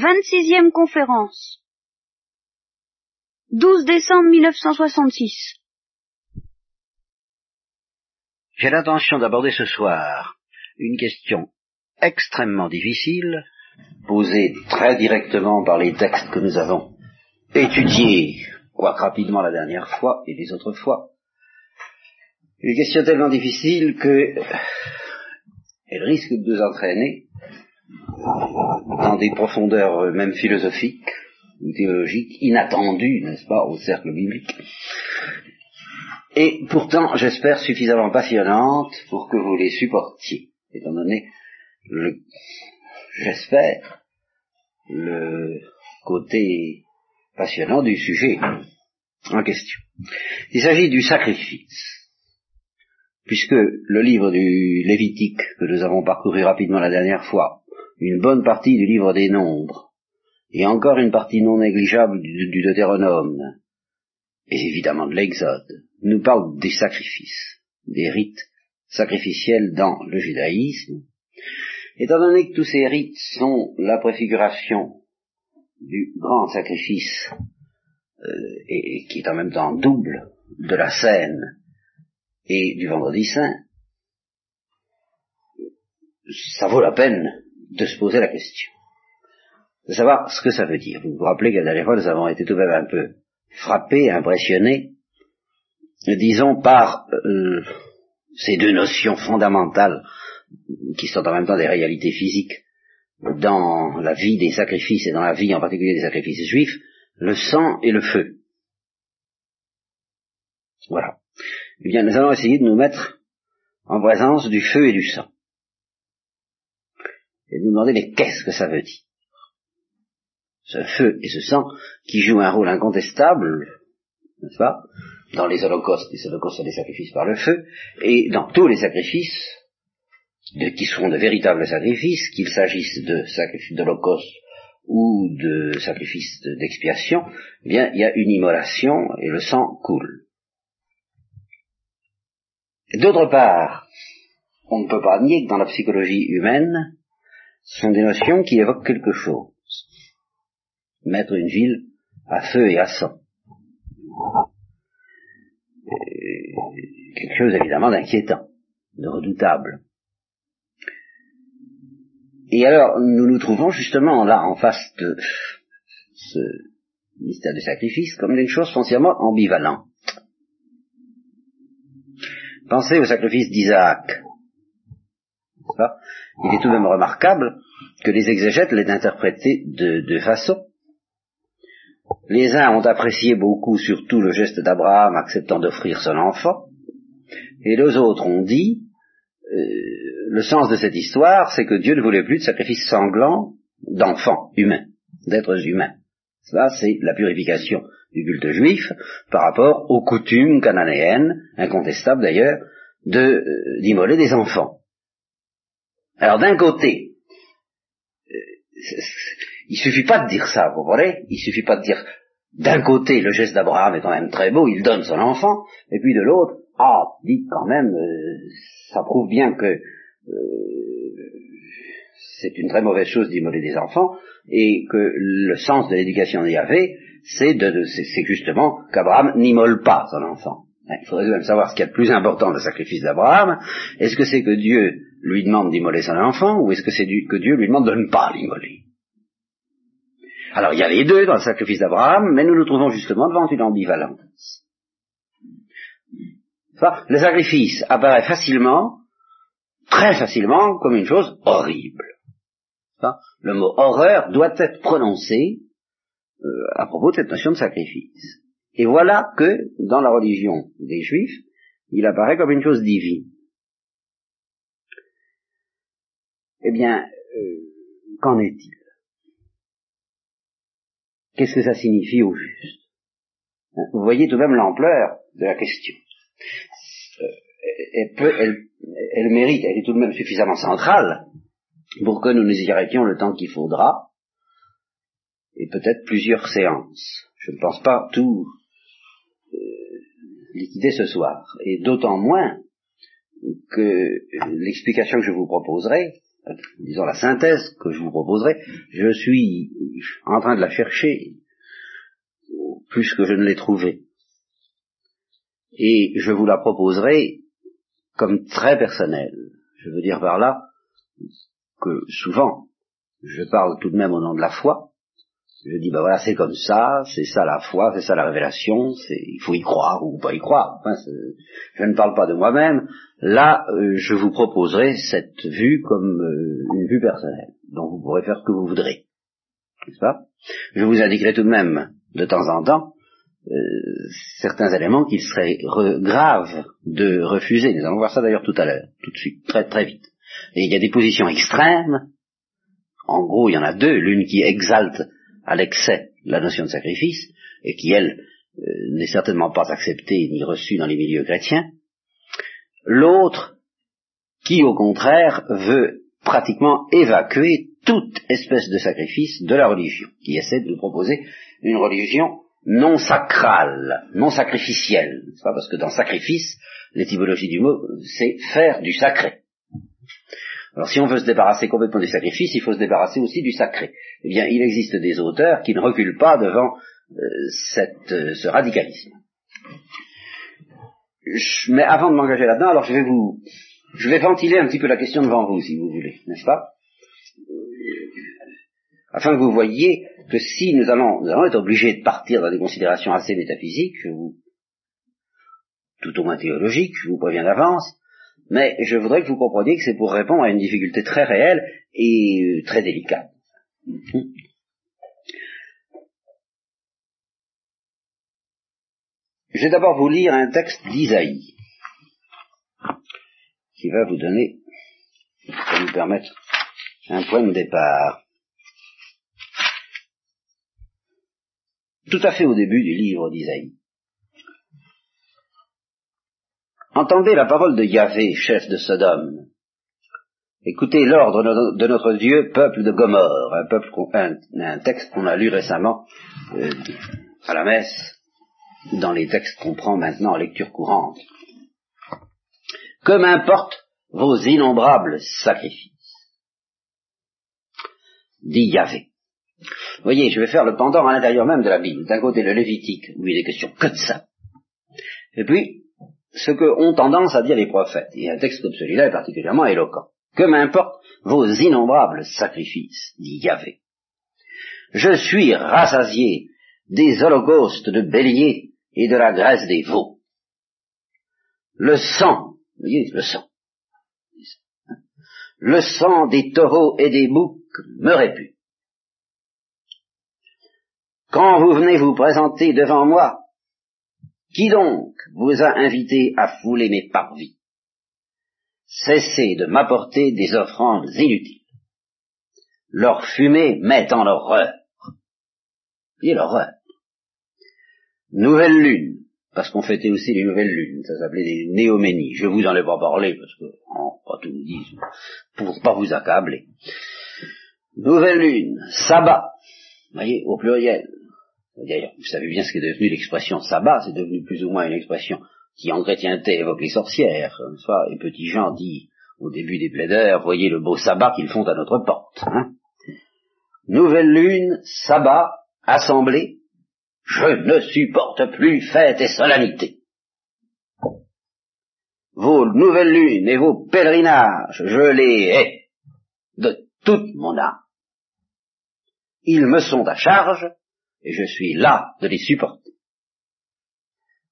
26e conférence. 12 décembre 1966. J'ai l'intention d'aborder ce soir une question extrêmement difficile, posée très directement par les textes que nous avons étudiés, quoique rapidement la dernière fois et les autres fois. Une question tellement difficile que elle risque de nous entraîner dans des profondeurs même philosophiques ou théologiques inattendues, n'est-ce pas, au cercle biblique. Et pourtant, j'espère, suffisamment passionnantes pour que vous les supportiez, étant donné, j'espère, le côté passionnant du sujet en question. Il s'agit du sacrifice puisque le livre du Lévitique que nous avons parcouru rapidement la dernière fois, une bonne partie du livre des Nombres, et encore une partie non négligeable du, Deutéronome, et évidemment de l'Exode, nous parle des sacrifices, des rites sacrificiels dans le judaïsme. Étant donné que tous ces rites sont la préfiguration du grand sacrifice, euh, et qui est en même temps double de la scène et du vendredi saint, ça vaut la peine de se poser la question, de savoir ce que ça veut dire. Vous vous rappelez que la dernière fois, nous avons été tout de même un peu frappés, impressionnés, disons, par euh, ces deux notions fondamentales qui sont en même temps des réalités physiques dans la vie des sacrifices et dans la vie en particulier des sacrifices juifs, le sang et le feu. Voilà eh bien, nous allons essayer de nous mettre en présence du feu et du sang. Et de nous demander, mais qu'est-ce que ça veut dire? Ce feu et ce sang qui jouent un rôle incontestable, n'est-ce pas, dans les holocaustes, les holocaustes sont des sacrifices par le feu, et dans tous les sacrifices, qui seront de véritables sacrifices, qu'il s'agisse de sacrifices d'holocauste ou de sacrifices d'expiation, eh bien, il y a une immolation et le sang coule. D'autre part, on ne peut pas nier que dans la psychologie humaine, ce sont des notions qui évoquent quelque chose. Mettre une ville à feu et à sang. quelque chose évidemment d'inquiétant, de redoutable. Et alors, nous nous trouvons justement là en face de ce mystère du sacrifice comme une chose foncièrement ambivalente. Pensez au sacrifice d'Isaac. Il est tout de même remarquable que les exégètes l'aient interprété de deux façons. Les uns ont apprécié beaucoup surtout le geste d'Abraham acceptant d'offrir son enfant, et les autres ont dit, euh, le sens de cette histoire, c'est que Dieu ne voulait plus de sacrifices sanglants d'enfants humains, d'êtres humains. Ça, c'est la purification du culte juif par rapport aux coutumes cananéennes, incontestables d'ailleurs, de euh, d'immoler des enfants. Alors d'un côté, euh, il suffit pas de dire ça, vous voyez Il suffit pas de dire d'un côté le geste d'Abraham est quand même très beau, il donne son enfant, et puis de l'autre, ah, dites quand même, euh, ça prouve bien que c'est une très mauvaise chose d'immoler des enfants, et que le sens de l'éducation d'Yahvé, c'est de, c'est justement qu'Abraham n'immole pas son enfant. Il faudrait même savoir ce qu'il y a de plus important dans le sacrifice d'Abraham. Est-ce que c'est que Dieu lui demande d'immoler son enfant, ou est-ce que c'est que Dieu lui demande de ne pas l'immoler? Alors il y a les deux dans le sacrifice d'Abraham, mais nous nous trouvons justement devant une ambivalence. le sacrifice apparaît facilement, très facilement, comme une chose horrible. le mot horreur doit être prononcé euh, à propos de cette notion de sacrifice. Et voilà que, dans la religion des Juifs, il apparaît comme une chose divine. Eh bien, euh, qu'en est-il? Qu'est-ce que ça signifie au juste? Hein, Vous voyez tout de même l'ampleur de la question. Euh, elle, mérite, elle est tout de même suffisamment centrale pour que nous nous y arrêtions le temps qu'il faudra, et peut-être plusieurs séances. Je ne pense pas tout liquider ce soir. Et d'autant moins que l'explication que je vous proposerai disons la synthèse que je vous proposerai, je suis en train de la chercher plus que je ne l'ai trouvée. Et je vous la proposerai comme très personnelle. Je veux dire par là que souvent, je parle tout de même au nom de la foi, je dis, ben voilà, c'est comme ça, c'est ça la foi, c'est ça la révélation, c'est, il faut y croire ou pas y croire. Enfin, je ne parle pas de moi-même. Là, euh, je vous proposerai cette vue comme euh, une vue personnelle, dont vous pourrez faire ce que vous voudrez. N'est-ce pas? Je vous indiquerai tout de même, de temps en temps, euh, certains éléments qu'il serait grave de refuser. Nous allons voir ça d'ailleurs tout à l'heure, tout de suite, très très vite. Et il y a des positions extrêmes. En gros, il y en a deux. L'une qui exalte à l'excès la notion de sacrifice, et qui, elle, euh, n'est certainement pas acceptée ni reçue dans les milieux chrétiens. L'autre, qui au contraire veut pratiquement évacuer toute espèce de sacrifice de la religion, qui essaie de nous proposer une religion non sacrale, non sacrificielle. C'est pas parce que dans sacrifice, l'étymologie du mot, c'est faire du sacré. Alors si on veut se débarrasser complètement du sacrifice, il faut se débarrasser aussi du sacré. Eh bien, il existe des auteurs qui ne reculent pas devant euh, euh, ce radicalisme. mais avant de m'engager là-dedans, alors je vais vous, je vais ventiler un petit peu la question devant vous, si vous voulez, n'est-ce pas? Afin que vous voyiez que si nous allons, nous allons être obligés de partir dans des considérations assez métaphysiques, je vous, tout au moins théologiques, je vous préviens d'avance, mais je voudrais que vous compreniez que c'est pour répondre à une difficulté très réelle et euh, très délicate. Je vais d'abord vous lire un texte d'Isaïe qui va vous donner, qui va nous permettre un point de départ. Tout à fait au début du livre d'Isaïe. Entendez la parole de Yahvé, chef de Sodome. Écoutez l'ordre de notre Dieu, peuple de Gomorre, un, peuple, un, texte qu'on a lu récemment euh, à la messe, dans les textes qu'on prend maintenant en lecture courante. Que m'importent vos innombrables sacrifices? Dit Yahvé. Voyez, je vais faire le pendant à l'intérieur même de la Bible. D'un côté le Lévitique, où il est question que de ça. Et puis, ce que ont tendance à dire les prophètes. Et un texte comme celui-là est particulièrement éloquent. Que m'importe vos innombrables sacrifices, dit Yahvé. Je suis rassasié des holocaustes de béliers et de la graisse des veaux. Le sang, vous voyez, le sang. Le sang des taureaux et des boucs me répue. Quand vous venez vous présenter devant moi, qui donc vous a invité à fouler mes parvis? Cessez de m'apporter des offrandes inutiles. Leur fumée met en horreur. Et l'horreur. Nouvelle lune, parce qu'on fêtait aussi les nouvelles lunes, ça s'appelait des néoménies. Je vous en ai parlé, parce que, oh, pas tout vous dire, pour pas vous accabler. Nouvelle lune, sabbat, voyez, au pluriel, D'ailleurs, vous savez bien ce qu'est devenu l'expression sabbat, c'est devenu plus ou moins une expression qui en chrétienté évoque les sorcières, soit et petit Jean dit au début des plaideurs, voyez le beau sabbat qu'ils font à notre porte. Hein. Nouvelle lune, sabbat, assemblée, je ne supporte plus fêtes et solennités. Vos nouvelles lunes et vos pèlerinages, je les hais de toute mon âme. Ils me sont à charge, et je suis là de les supporter.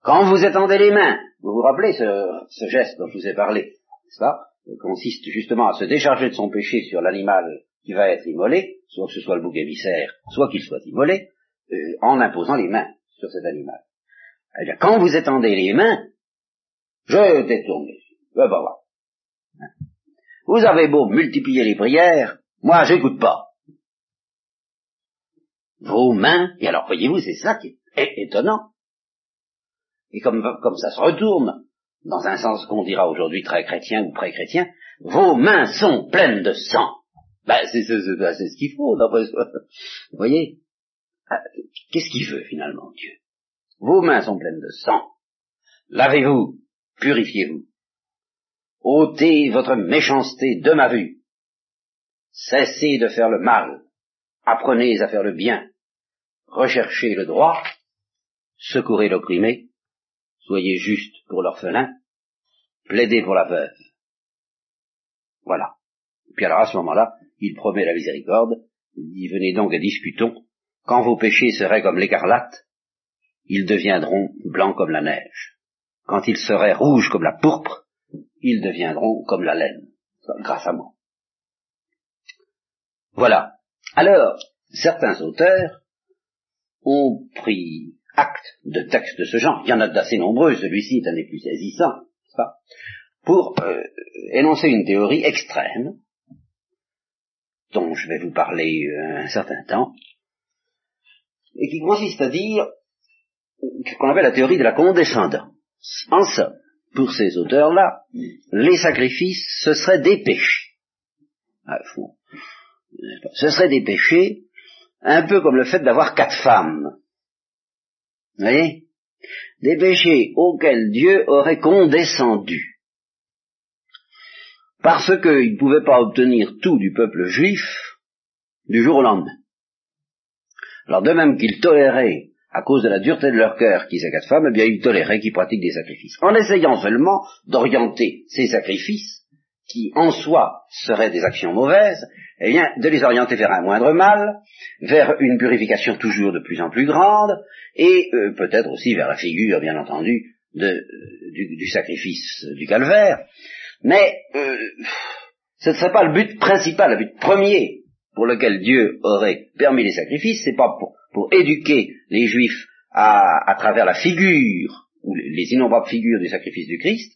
Quand vous étendez les mains, vous vous rappelez ce, geste dont je vous ai parlé, n'est-ce pas? Consiste justement à se décharger de son péché sur l'animal qui va être immolé, soit que ce soit le bouc émissaire, soit qu'il soit immolé, euh, en imposant les mains sur cet animal. Eh quand vous étendez les mains, je détourne les yeux. Vous avez beau multiplier les prières, moi j'écoute pas vos mains, et alors voyez-vous, c'est ça qui est étonnant. Et comme, comme ça se retourne, dans un sens qu'on dira aujourd'hui très chrétien ou pré-chrétien, vos mains sont pleines de sang. Ben, c'est ce qu'il faut, d'après Vous voyez ah, Qu'est-ce qu'il veut finalement, Dieu? Vos mains sont pleines de sang. Lavez-vous, purifiez-vous. ôtez votre méchanceté de ma vue. cessez de faire le mal, apprenez à faire le bien, recherchez le droit, secourez l'opprimé, soyez juste pour l'orphelin, plaidez pour la veuve. Voilà. Puis alors à ce moment-là, il promet la miséricorde, il dit venez donc et discutons, quand vos péchés seraient comme l'écarlate, ils deviendront blancs comme la neige. Quand ils seraient rouges comme la pourpre, ils deviendront comme la laine, grâce à moi. Voilà. Alors, certains auteurs ont pris acte de textes de ce genre, il y en a d'assez nombreux, celui-ci est un des plus saisissants, pour euh, énoncer une théorie extrême, dont je vais vous parler euh, un certain temps, et qui consiste à dire qu'on appelle la théorie de la condescendance. En somme, pour ces auteurs-là, les sacrifices, ce seraient des péchés. Ah, fou. Ce seraient des péchés, un peu comme le fait d'avoir quatre femmes. Vous voyez? Des péchés auxquels Dieu aurait condescendu. Parce qu'il ne pouvait pas obtenir tout du peuple juif du jour au lendemain. Alors de même qu'il tolérait, à cause de la dureté de leur cœur, qu'ils aient quatre femmes, eh bien il tolérait qu'ils pratiquent des sacrifices. En essayant seulement d'orienter ces sacrifices, qui en soi seraient des actions mauvaises, eh bien de les orienter vers un moindre mal, vers une purification toujours de plus en plus grande, et euh, peut-être aussi vers la figure, bien entendu, de, euh, du, du, sacrifice du calvaire. Mais euh, ce ne serait pas le but principal, le but premier pour lequel Dieu aurait permis les sacrifices, c'est pas pour, pour, éduquer les Juifs à, à, travers la figure, ou les innombrables figures du sacrifice du Christ,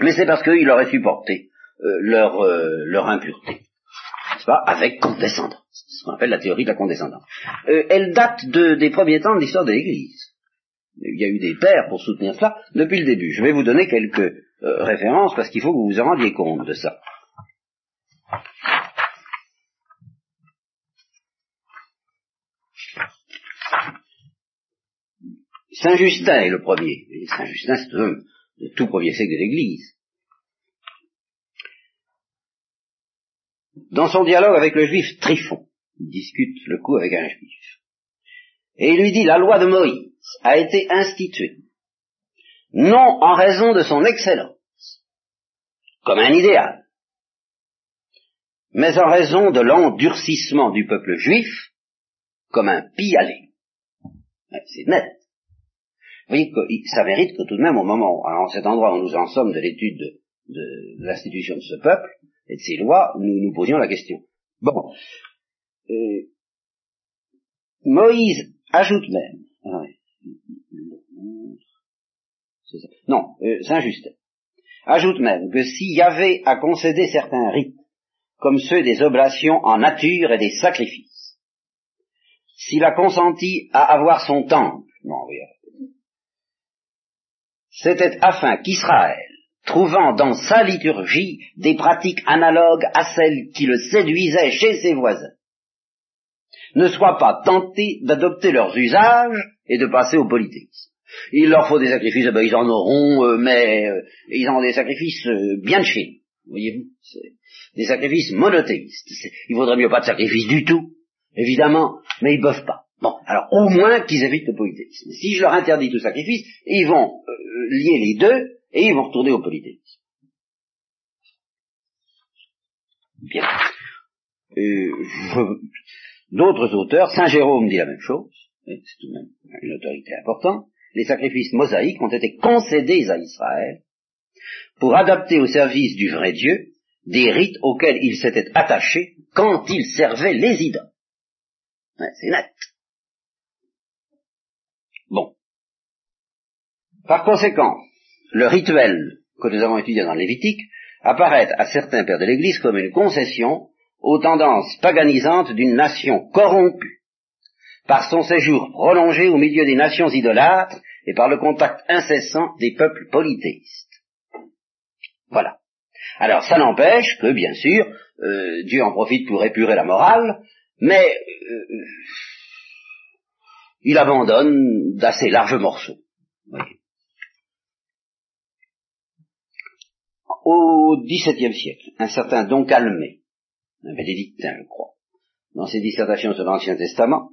mais c'est parce qu'il aurait supporté euh, leur, euh, leur impureté, avec condescendance, ce qu'on appelle la théorie de la condescendance. Euh, elle date de, des premiers temps de l'histoire de l'Église. Il y a eu des pères pour soutenir cela depuis le début. Je vais vous donner quelques références parce qu'il faut que vous vous en rendiez compte de ça. Saint Justin est le premier. Saint Justin, c'est le tout premier siècle de l'Église. Dans son dialogue avec le juif Tryphon, il discute le coup avec un juif. Et il lui dit, la loi de Moïse a été instituée, non en raison de son excellence, comme un idéal, mais en raison de l'endurcissement du peuple juif, comme un pis-aller. C'est net. Vous voyez que ça mérite que tout de même, au moment, en cet endroit où nous en sommes de l'étude de, de, l'institution de ce peuple et de ses lois, nous nous posions la question. Bon. Euh, Moïse ajoute même. Ah non, euh, Saint-Justin. Ajoute même que s'il y avait à concéder certains rites, comme ceux des oblations en nature et des sacrifices, s'il a consenti à avoir son temple, non, oui, c'était afin qu'Israël, trouvant dans sa liturgie des pratiques analogues à celles qui le séduisaient chez ses voisins, ne soit pas tenté d'adopter leurs usages et de passer au polythéisme. Il leur faut des sacrifices, eh ben, ils en auront, euh, mais euh, ils ont des sacrifices euh, bien de chez voyez-vous, des sacrifices monothéistes. Il vaudrait mieux pas de sacrifice du tout, évidemment, mais ils peuvent pas. Bon, alors au moins qu'ils évitent le polythéisme. Si je leur interdis tout sacrifice, ils vont euh, lier les deux et ils vont retourner au polythéisme. Bien. Euh, d'autres auteurs, Saint Jérôme dit la même chose, c'est tout de même une autorité importante, les sacrifices mosaïques ont été concédés à Israël pour adapter au service du vrai Dieu des rites auxquels il s'était attaché quand il servait les idoles. c'est net. Bon. Par conséquent, le rituel que nous avons étudié dans Lévitique apparaît à certains pères de l'Église comme une concession aux tendances paganisantes d'une nation corrompue par son séjour prolongé au milieu des nations idolâtres et par le contact incessant des peuples polythéistes. Voilà. Alors ça n'empêche que, bien sûr, euh, Dieu en profite pour épurer la morale, mais euh, il abandonne d'assez larges morceaux. Au XVIIe siècle, un certain Don Calmé un bénédictin, je crois, dans ses dissertations sur l'Ancien Testament,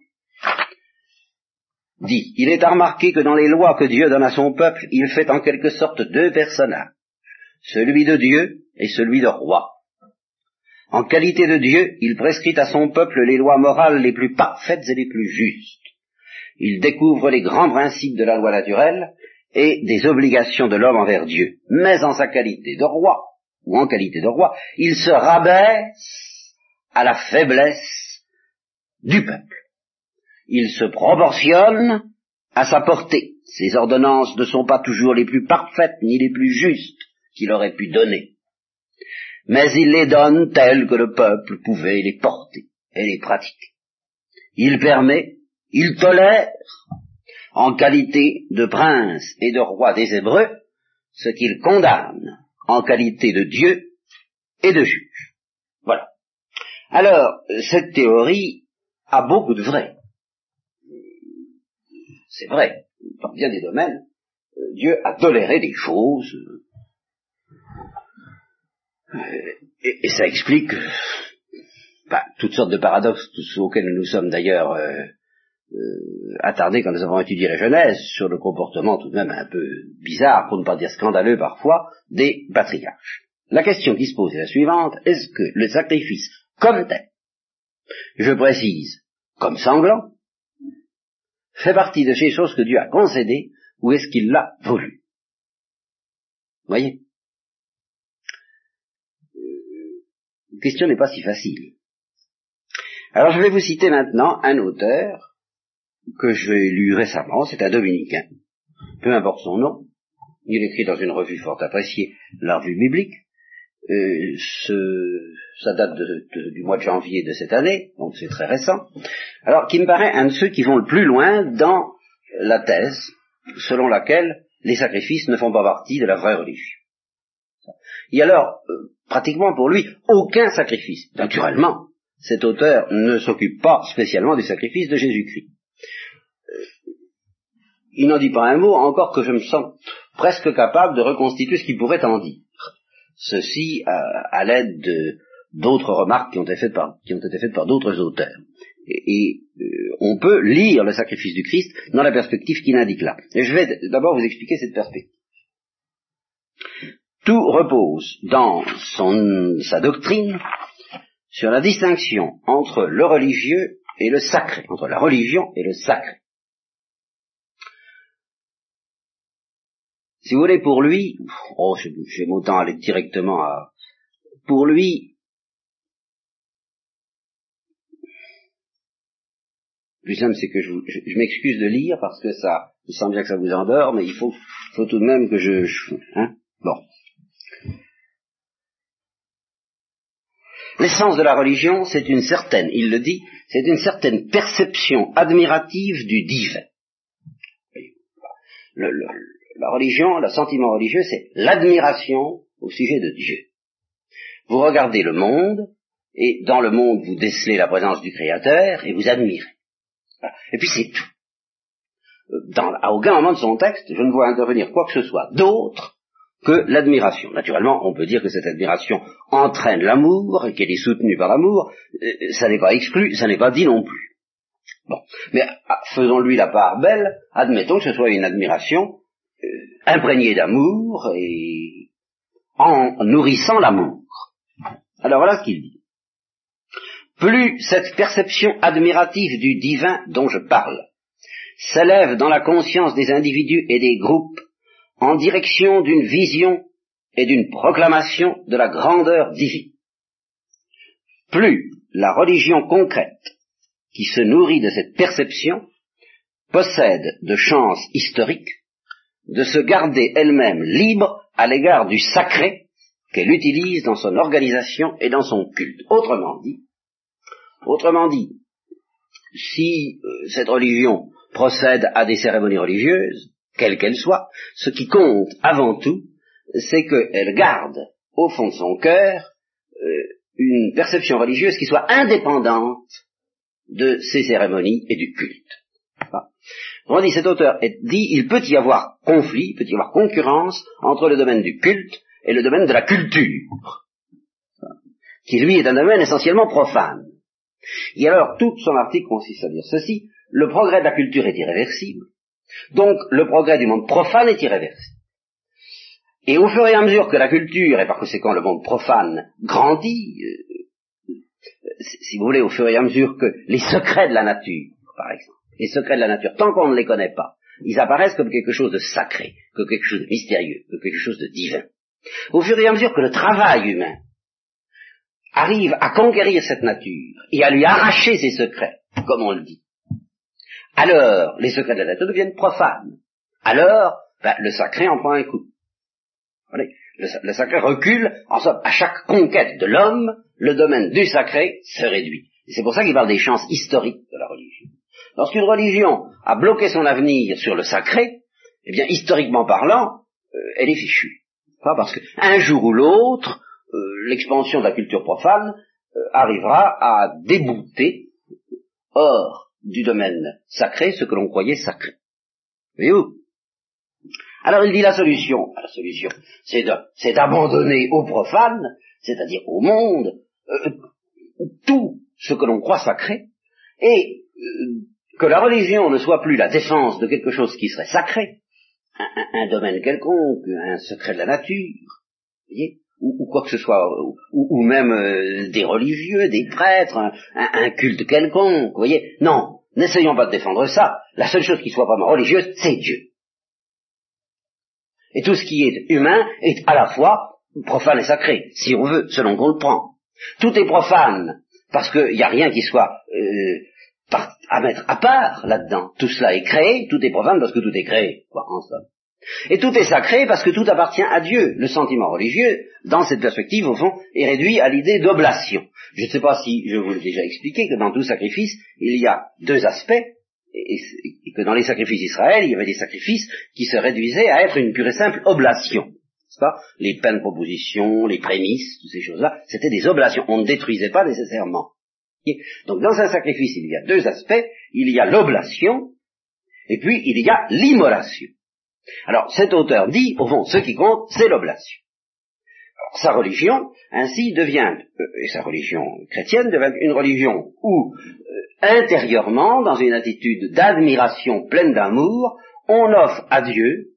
dit, il est à remarquer que dans les lois que Dieu donne à son peuple, il fait en quelque sorte deux personnages, celui de Dieu et celui de roi. En qualité de Dieu, il prescrit à son peuple les lois morales les plus parfaites et les plus justes. Il découvre les grands principes de la loi naturelle et des obligations de l'homme envers Dieu. Mais en sa qualité de roi, ou en qualité de roi, il se rabaisse à la faiblesse du peuple. Il se proportionne à sa portée. Ses ordonnances ne sont pas toujours les plus parfaites ni les plus justes qu'il aurait pu donner. Mais il les donne telles que le peuple pouvait les porter et les pratiquer. Il permet, il tolère, en qualité de prince et de roi des Hébreux, ce qu'il condamne en qualité de Dieu et de juge. Voilà. Alors, cette théorie a beaucoup de vrai. C'est vrai, dans bien des domaines, Dieu a toléré des choses, et, ça explique bah, toutes sortes de paradoxes auxquels nous sommes d'ailleurs euh, euh, attardés quand nous avons étudié la Genèse sur le comportement tout de même un peu bizarre, pour ne pas dire scandaleux parfois, des patriarches. La question qui se pose est la suivante, est-ce que le sacrifice comme tel, je précise, comme sanglant, fait partie de ces choses que Dieu a concédées, ou est-ce qu'il l'a voulu? Voyez? Euh, La question n'est pas si facile. Alors je vais vous citer maintenant un auteur que j'ai lu récemment, c'est un dominicain. Peu importe son nom, il écrit dans une revue fort appréciée, la revue biblique. Euh, ce, ça date du mois de janvier de cette année, donc c'est très récent. Alors, qui me paraît un de ceux qui vont le plus loin dans la thèse selon laquelle les sacrifices ne font pas partie de la vraie religion. Et alors, euh, pratiquement pour lui, aucun sacrifice. Naturellement, cet auteur ne s'occupe pas spécialement du sacrifice de Jésus-Christ il n'en dit pas un mot, encore que je me sens presque capable de reconstituer ce qu'il pourrait en dire. Ceci à, l'aide d'autres remarques qui ont été faites par, d'autres auteurs. Et, euh, on peut lire le sacrifice du Christ dans la perspective qu'il indique là. Et je vais d'abord vous expliquer cette perspective. Tout repose dans sa doctrine sur la distinction entre le religieux et le sacré, entre la religion et le sacré. Si vous voulez, pour lui, oh, j'aime autant aller directement à... Pour lui, plus simple, c'est que je, m'excuse de lire parce que ça, il semble bien que ça vous endort, mais il faut, faut tout de même que je, je hein bon. L'essence de la religion, c'est une certaine, il le dit, c'est une certaine perception admirative du divin. La religion, le sentiment religieux, c'est l'admiration au sujet de Dieu. Vous regardez le monde, et dans le monde, vous décelez la présence du Créateur, et vous admirez. Et puis c'est tout. Dans, à aucun moment de son texte, je ne vois intervenir quoi que ce soit d'autre que l'admiration. Naturellement, on peut dire que cette admiration entraîne l'amour et qu'elle est soutenue par l'amour. Euh, ça n'est pas exclu, ça n'est pas dit non plus. Bon, mais ah, faisons-lui la part belle. Admettons que ce soit une admiration euh, imprégné d'amour et en nourrissant l'amour. Alors voilà ce qu'il dit. Plus cette perception admirative du divin dont je parle s'élève dans la conscience des individus et des groupes en direction d'une vision et d'une proclamation de la grandeur divine, plus la religion concrète qui se nourrit de cette perception possède de chances historiques de se garder elle-même libre à l'égard du sacré qu'elle utilise dans son organisation et dans son culte. Autrement dit, autrement dit, si euh, cette religion procède à des cérémonies religieuses, quelles qu'elles soient, ce qui compte avant tout, c'est qu'elle garde au fond de son cœur euh, une perception religieuse qui soit indépendante de ces cérémonies et du culte. On dit, cet auteur dit, il peut y avoir conflit, il peut y avoir concurrence entre le domaine du culte et le domaine de la culture. qui lui est un domaine essentiellement profane. Et alors, tout son article consiste à dire ceci, le progrès de la culture est irréversible, donc le progrès du monde profane est irréversible. Et au fur et à mesure que la culture, et par conséquent le monde profane, grandit, euh, si vous voulez, au fur et à mesure que les secrets de la nature, par exemple, les secrets de la nature, tant qu'on ne les connaît pas, ils apparaissent comme quelque chose de sacré, comme quelque chose de mystérieux, comme quelque chose de divin. Au fur et à mesure que le travail humain arrive à conquérir cette nature et à lui arracher ses secrets, comme on le dit, alors les secrets de la nature deviennent profanes. Alors, ben, le sacré en prend un coup. Le, sacré recule, en somme, à chaque conquête de l'homme, le domaine du sacré se réduit. Et c'est pour ça qu'il parle des chances historiques de la religion. Lorsqu'une religion a bloqué son avenir sur le sacré, eh bien, historiquement parlant, euh, elle est fichue. Pas parce qu'un jour ou l'autre, euh, l'expansion de la culture profane euh, arrivera à débouter hors du domaine sacré ce que l'on croyait sacré. Voyez-vous? Alors il dit la solution. La solution, c'est d'abandonner au profane, c'est-à-dire au monde, tout ce que l'on croit sacré, et que la religion ne soit plus la défense de quelque chose qui serait sacré, un, domaine quelconque, un secret de la nature, voyez, ou, quoi que ce soit, ou, même euh, des religieux, des prêtres, un, culte quelconque, vous voyez. Non, n'essayons pas de défendre ça. La seule chose qui soit vraiment religieuse, c'est Dieu. Et tout ce qui est humain est à la fois profane et sacré, si on veut, selon qu'on le prend. Tout est profane, parce qu'il n'y a rien qui soit euh, à mettre à part là-dedans. Tout cela est créé, tout est profane parce que tout est créé, quoi, en somme. Et tout est sacré parce que tout appartient à Dieu. Le sentiment religieux, dans cette perspective, au fond, est réduit à l'idée d'oblation. Je ne sais pas si je vous l'ai déjà expliqué que dans tout sacrifice, il y a deux aspects, et, que dans les sacrifices d'Israël, il y avait des sacrifices qui se réduisaient à être une pure et simple oblation. Pas? Les peines propositions, les prémices, toutes ces choses-là, c'était des oblations. On ne détruisait pas nécessairement. Donc dans un sacrifice, il y a deux aspects. Il y a l'oblation, et puis il y a l'immolation. Alors cet auteur dit, au fond, ce qui compte, c'est l'oblation. Sa religion, ainsi, devient, euh, et sa religion chrétienne devient une religion où, euh, intérieurement, dans une attitude d'admiration pleine d'amour, on offre à Dieu,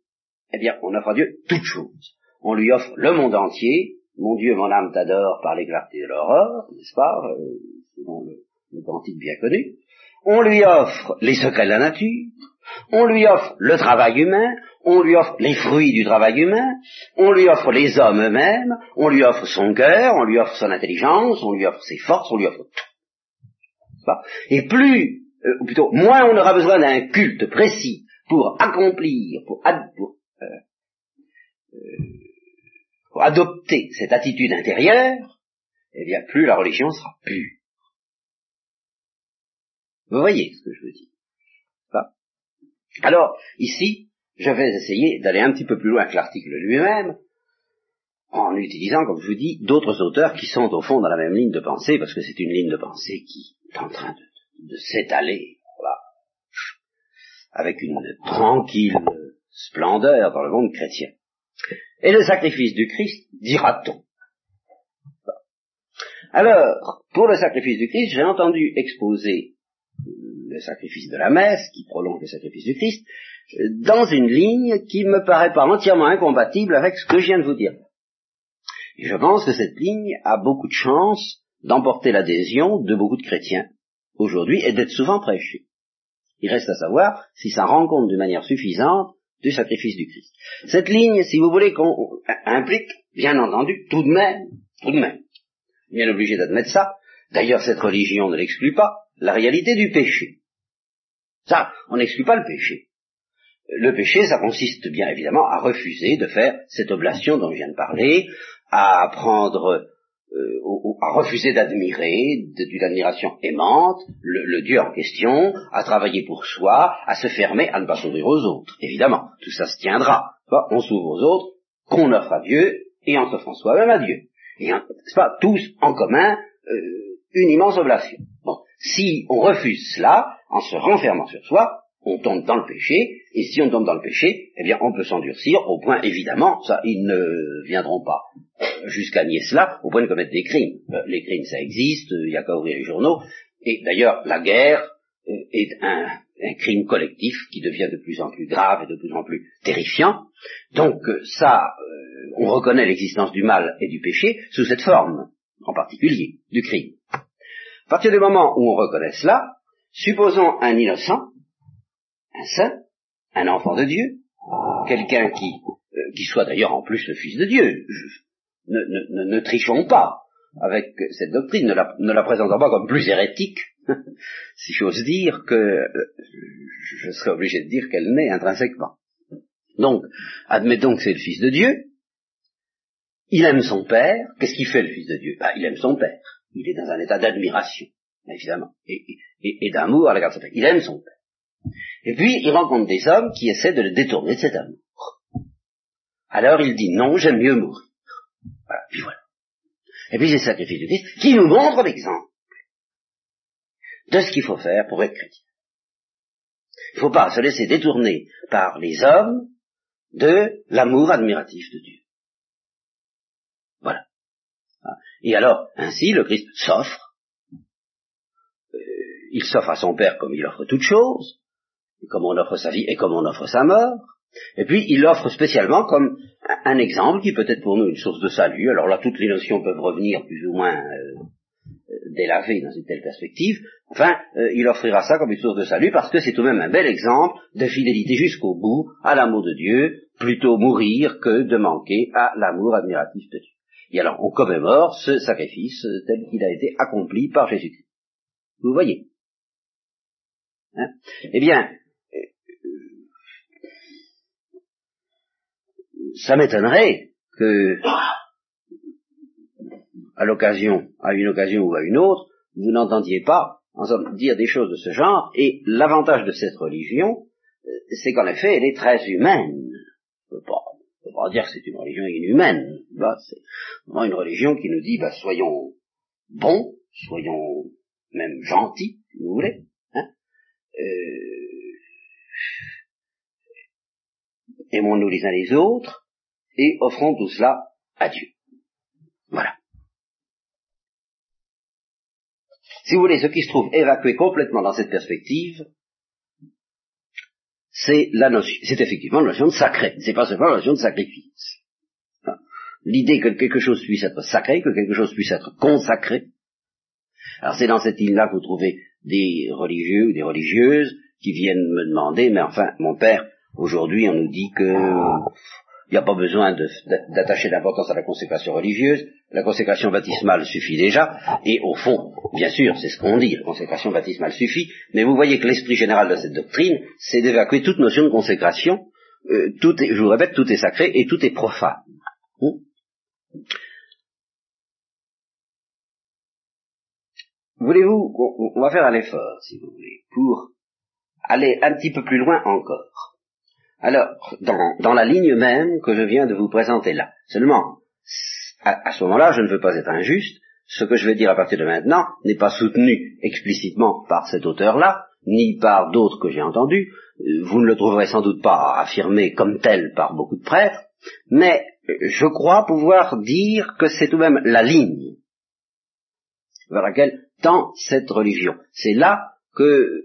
eh bien, on offre à Dieu toutes choses. On lui offre le monde entier, mon Dieu, mon âme t'adore par les clartés de l'aurore, n'est-ce pas? Euh, selon le, le bien connu, on lui offre les secrets de la nature, on lui offre le travail humain, on lui offre les fruits du travail humain, on lui offre les hommes eux-mêmes, on lui offre son cœur, on lui offre son intelligence, on lui offre ses forces, on lui offre tout. Et plus, euh, ou plutôt, moins on aura besoin d'un culte précis pour accomplir, pour, euh, euh, pour adopter cette attitude intérieure, eh bien, plus la religion sera pure. Vous voyez ce que je veux dire Alors, ici, je vais essayer d'aller un petit peu plus loin que l'article lui-même, en utilisant, comme je vous dis, d'autres auteurs qui sont au fond dans la même ligne de pensée, parce que c'est une ligne de pensée qui est en train de, s'étaler, voilà, avec une tranquille splendeur dans le monde chrétien. Et le sacrifice du Christ, dira-t-on. Alors, pour le sacrifice du Christ, j'ai entendu exposer le sacrifice de la messe, qui prolonge le sacrifice du Christ, dans une ligne qui me paraît pas entièrement incompatible avec ce que je viens de vous dire. Je pense que cette ligne a beaucoup de chances d'emporter l'adhésion de beaucoup de chrétiens aujourd'hui et d'être souvent prêchée. Il reste à savoir si ça rend compte de manière suffisante du sacrifice du Christ. Cette ligne, si vous voulez, implique, bien entendu, tout de même, tout de même, bien obligé d'admettre ça, d'ailleurs cette religion ne l'exclut pas, la réalité du péché. Ça, on n'exclut pas le péché. Le péché, ça consiste bien évidemment à refuser de faire cette oblation dont je viens de parler, à prendre, euh, à refuser d'admirer, d'une admiration aimante, le, Dieu en question, à travailler pour soi, à se fermer, à ne pas s'ouvrir aux autres. Évidemment, tout ça se tiendra. On s'ouvre aux autres, qu'on offre à Dieu, et en s'offrant soi-même à Dieu. Et c'est pas tous en commun euh, une immense oblation. Si on refuse cela, en se renfermant sur soi, on tombe dans le péché, et si on tombe dans le péché, eh bien on peut s'endurcir au point, évidemment, ça, ils ne viendront pas jusqu'à nier cela, au point de commettre des crimes. Euh, les crimes, ça existe, il n'y a qu'à ouvrir les journaux, et d'ailleurs, la guerre euh, est un, crime collectif qui devient de plus en plus grave et de plus en plus terrifiant. Donc euh, ça, on reconnaît l'existence du mal et du péché sous cette forme, en particulier, du crime. À partir du moment où on reconnaît cela, supposons un innocent un saint, un enfant de Dieu, quelqu'un qui, euh, qui soit d'ailleurs en plus le Fils de Dieu. ne, trichons pas avec cette doctrine, ne la, ne la présentons pas comme plus hérétique, si j'ose dire, que euh, je serais obligé de dire qu'elle n'est intrinsèquement. Donc, admettons que c'est le Fils de Dieu, il aime son Père, qu'est-ce qu'il fait le Fils de Dieu? Bah, Il aime son Père, il est dans un état d'admiration, évidemment, et, d'amour à l'égard de son Père, il aime son Père. Et puis, il rencontre des hommes qui essaient de le détourner de cet amour. Alors il dit non, j'aime mieux mourir. Voilà, puis voilà. Et puis c'est le sacrifice du Christ qui nous montre l'exemple de ce qu'il faut faire pour être chrétien. Il ne faut pas se laisser détourner par les hommes de l'amour admiratif de Dieu. Voilà. Et alors, ainsi, le Christ s'offre. Euh, il s'offre à son Père comme il offre toute chose comme on offre sa vie et comme on offre sa mort. Et puis il l'offre spécialement comme un exemple qui peut être pour nous une source de salut. Alors là, toutes les notions peuvent revenir plus ou moins euh, euh, délavées dans une telle perspective. Enfin, euh, il offrira ça comme une source de salut parce que c'est tout de même un bel exemple de fidélité jusqu'au bout à l'amour de Dieu, plutôt mourir que de manquer à l'amour admiratif de Dieu. Et alors, on commémore ce sacrifice tel qu'il a été accompli par Jésus-Christ. Vous voyez hein? Eh bien, ça m'étonnerait que, à l'occasion, à une occasion ou à une autre, vous n'entendiez pas dire des choses de ce genre, et l'avantage de cette religion, euh, c'est qu'en effet, elle est très humaine. On ne peut pas dire que c'est une religion inhumaine. Bah, c'est vraiment une religion qui nous dit, bah, soyons bons, soyons même gentils, si vous voulez. Hein euh, aimons-nous les uns les autres, et offrons tout cela à Dieu. Voilà. Si vous voulez, ce qui se trouve évacué complètement dans cette perspective, c'est la notion, c'est effectivement la notion de sacré, c'est pas seulement la notion de sacrifice. Hein. L'idée que quelque chose puisse être sacré, que quelque chose puisse être consacré. Alors c'est dans cette île-là que vous trouvez des religieux ou des religieuses qui viennent me demander, mais enfin, mon père, aujourd'hui on nous dit que il n'y a pas besoin d'attacher d'importance à la consécration religieuse. La consécration baptismale suffit déjà. Et au fond, bien sûr, c'est ce qu'on dit, la consécration baptismale suffit. Mais vous voyez que l'esprit général de cette doctrine, c'est d'évacuer toute notion de consécration. Euh, tout est, je vous répète, tout est sacré et tout est profane. Hmm? Voulez-vous, on va faire un effort, si vous voulez, pour aller un petit peu plus loin encore. Alors, dans, la ligne même que je viens de vous présenter là. Seulement, à, ce moment-là, je ne veux pas être injuste. Ce que je vais dire à partir de maintenant n'est pas soutenu explicitement par cet auteur-là, ni par d'autres que j'ai entendus. Euh, vous ne le trouverez sans doute pas affirmé comme tel par beaucoup de prêtres, mais je crois pouvoir dire que c'est tout de même la ligne vers laquelle tend cette religion. C'est là que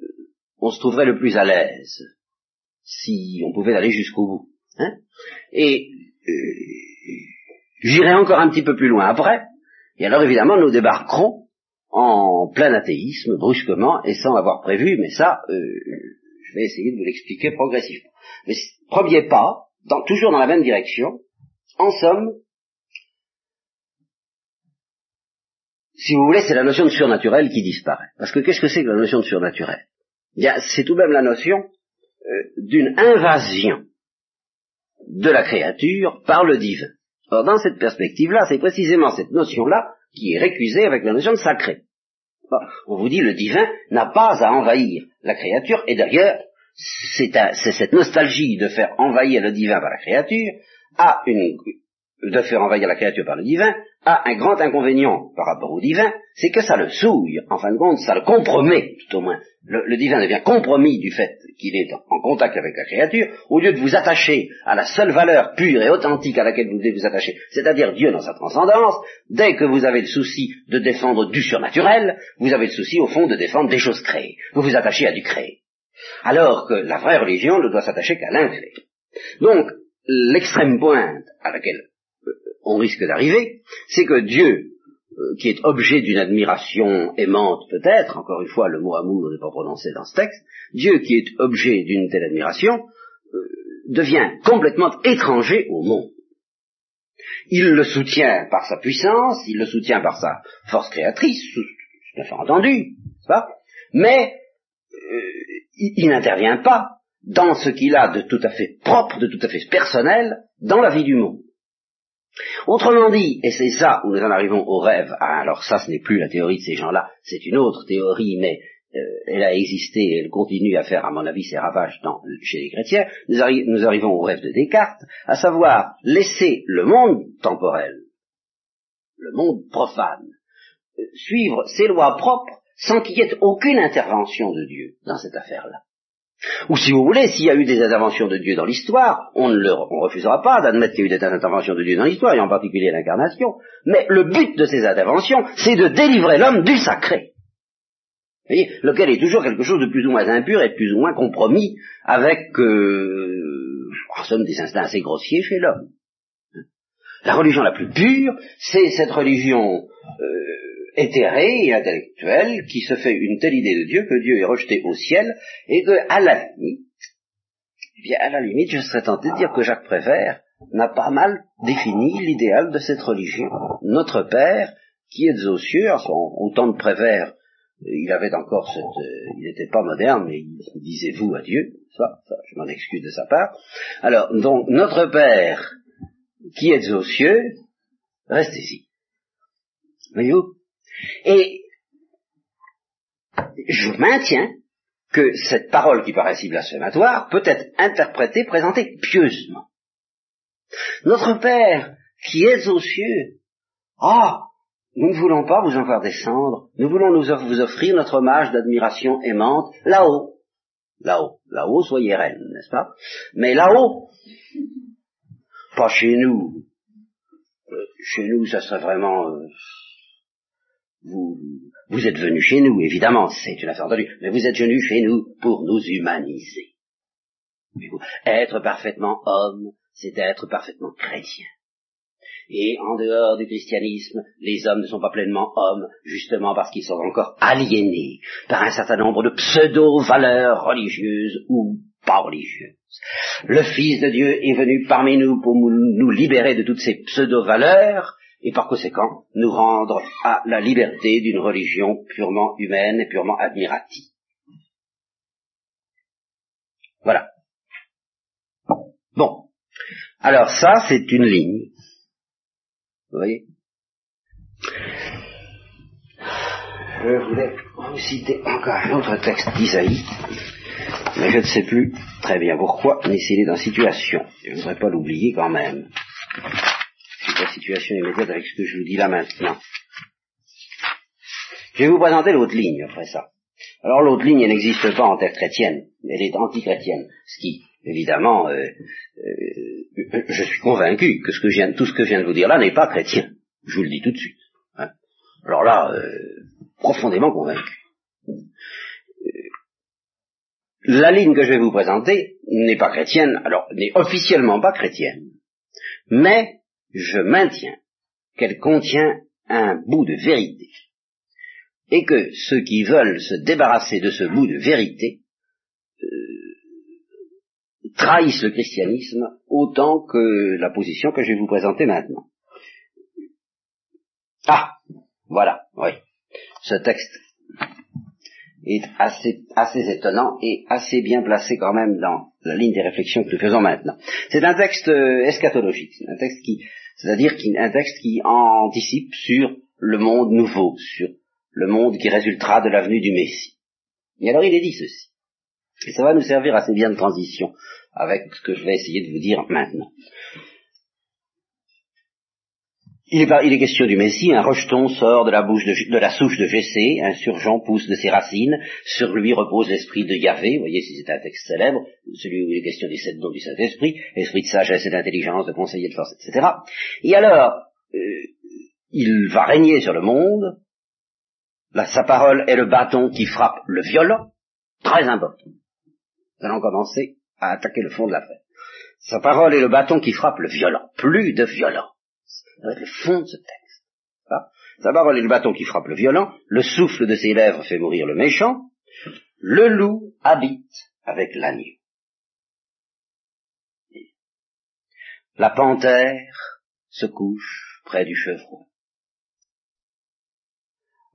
on se trouverait le plus à l'aise si on pouvait aller jusqu'au bout. Hein et euh, j'irai encore un petit peu plus loin après, et alors évidemment nous débarquerons en plein athéisme, brusquement, et sans avoir prévu, mais ça, euh, je vais essayer de vous l'expliquer progressivement. Mais premier pas, toujours dans la même direction, en somme, si vous voulez, c'est la notion de surnaturel qui disparaît. Parce que qu'est-ce que c'est que la notion de surnaturel? C'est tout de même la notion euh, d'une invasion de la créature par le divin. Or, dans cette perspective-là, c'est précisément cette notion-là qui est récusée avec la notion de sacré. on vous dit le divin n'a pas à envahir la créature, et d'ailleurs, c'est cette nostalgie de faire envahir le divin par la créature a une, de faire envahir la créature par le divin, a un grand inconvénient par rapport au divin, c'est que ça le souille, en fin de compte, ça le compromet, tout au moins. Le, divin devient compromis du fait qu'il est en, contact avec la créature, au lieu de vous attacher à la seule valeur pure et authentique à laquelle vous devez vous attacher, c'est-à-dire Dieu dans sa transcendance, dès que vous avez le souci de défendre du surnaturel, vous avez le souci, au fond, de défendre des choses créées. Vous vous attachez à du créé. Alors que la vraie religion ne doit s'attacher qu'à l'incréé. Donc, l'extrême pointe à laquelle on risque d'arriver, c'est que Dieu, euh, qui est objet d'une admiration aimante peut-être, encore une fois le mot amour n'est pas prononcé dans ce texte, Dieu qui est objet d'une telle admiration, euh, devient complètement étranger au monde. Il le soutient par sa puissance, il le soutient par sa force créatrice, tout à fait entendu, pas? Mais euh, il n'intervient pas dans ce qu'il a de tout à fait propre, de tout à fait personnel dans la vie du monde. Autrement dit, et c'est ça où nous en arrivons au rêve, ah, alors ça ce n'est plus la théorie de ces gens-là, c'est une autre théorie, mais euh, elle a existé et elle continue à faire, à mon avis, ses ravages chez les chrétiens, nous, arrivons au rêve de Descartes, à savoir laisser le monde temporel, le monde profane, euh, suivre ses lois propres sans qu'il y ait aucune intervention de Dieu dans cette affaire-là. Ou si vous voulez, s'il y a eu des interventions de Dieu dans l'histoire, on ne refusera pas d'admettre qu'il y a eu des interventions de Dieu dans l'histoire, et en particulier l'incarnation, mais le but de ces interventions, c'est de délivrer l'homme du sacré. Vous voyez, lequel est toujours quelque chose de plus ou moins impur et de plus ou moins compromis avec, euh, en somme, des instincts assez grossiers chez l'homme. La religion la plus pure, c'est cette religion euh, éthéré et intellectuel qui se fait une telle idée de Dieu que Dieu est rejeté au ciel et que, à la limite, eh bien, à la limite, je serais tenté de dire que Jacques Prévert n'a pas mal défini l'idéal de cette religion. Notre Père, qui est aux cieux, au temps de Prévert, il avait encore cette, euh, il n'était pas moderne, mais il disait vous à Dieu, ça, ça je m'en excuse de sa part. Alors, donc, notre Père, qui est aux cieux, restez-y. Voyez-vous et je maintiens que cette parole qui paraît si blasphématoire peut être interprétée, présentée pieusement. Notre Père, qui est aux cieux, ah, nous ne voulons pas vous en faire descendre, nous voulons nous vous offrir notre hommage d'admiration aimante là-haut. Là-haut, là-haut, soyez reine, n'est-ce pas? Mais là-haut, pas chez nous. Euh, chez nous, ça serait vraiment... Euh, vous, vous êtes venu chez nous, évidemment, c'est une affaire entendue, mais vous êtes venu chez nous pour nous humaniser. Être parfaitement homme, c'est être parfaitement chrétien. Et en dehors du christianisme, les hommes ne sont pas pleinement hommes, justement parce qu'ils sont encore aliénés par un certain nombre de pseudo-valeurs religieuses ou pas religieuses. Le Fils de Dieu est venu parmi nous pour nous libérer de toutes ces pseudo-valeurs, et par conséquent nous rendre à la liberté d'une religion purement humaine et purement admirative. Voilà. Bon. Alors ça, c'est une ligne. Vous voyez? Je voulais vous citer encore un autre texte d'Isaïe, mais je ne sais plus très bien pourquoi, mais s'il est dans situation. Je ne voudrais pas l'oublier quand même la situation immédiate avec ce que je vous dis là maintenant. Je vais vous présenter l'autre ligne après ça. Alors l'autre ligne, elle n'existe pas en terre chrétienne, elle est anti-chrétienne, ce qui, évidemment, euh, euh, je suis convaincu que, ce que je tout ce que je viens de vous dire là n'est pas chrétien. Je vous le dis tout de suite. Hein. Alors là, euh, profondément convaincu. La ligne que je vais vous présenter n'est pas chrétienne, alors n'est officiellement pas chrétienne, mais je maintiens qu'elle contient un bout de vérité, et que ceux qui veulent se débarrasser de ce bout de vérité euh, trahissent le christianisme autant que la position que je vais vous présenter maintenant. Ah, voilà, oui. Ce texte est assez, assez étonnant et assez bien placé quand même dans la ligne des réflexions que nous faisons maintenant. C'est un texte euh, eschatologique, un texte qui c'est-à-dire un texte qui anticipe sur le monde nouveau, sur le monde qui résultera de l'avenue du Messie. Et alors il est dit ceci. Et ça va nous servir assez bien de transition avec ce que je vais essayer de vous dire maintenant. Il est, question du Messie, un rejeton sort de la, bouche de, la souche de Jessé, un surgeon pousse de ses racines, sur lui repose l'esprit de Yahvé, vous voyez si c'est un texte célèbre, celui où il est question des sept dons du Saint-Esprit, esprit de sagesse et d'intelligence, de conseiller de force, etc. Et alors, euh, il va régner sur le monde, Là, sa parole est le bâton qui frappe le violent, très important. Nous allons commencer à attaquer le fond de l'affaire. Sa parole est le bâton qui frappe le violent, plus de violence. Ça le fond de ce texte. Sa parole est le bâton qui frappe le violent, le souffle de ses lèvres fait mourir le méchant, le loup habite avec l'agneau. La panthère se couche près du chevreau.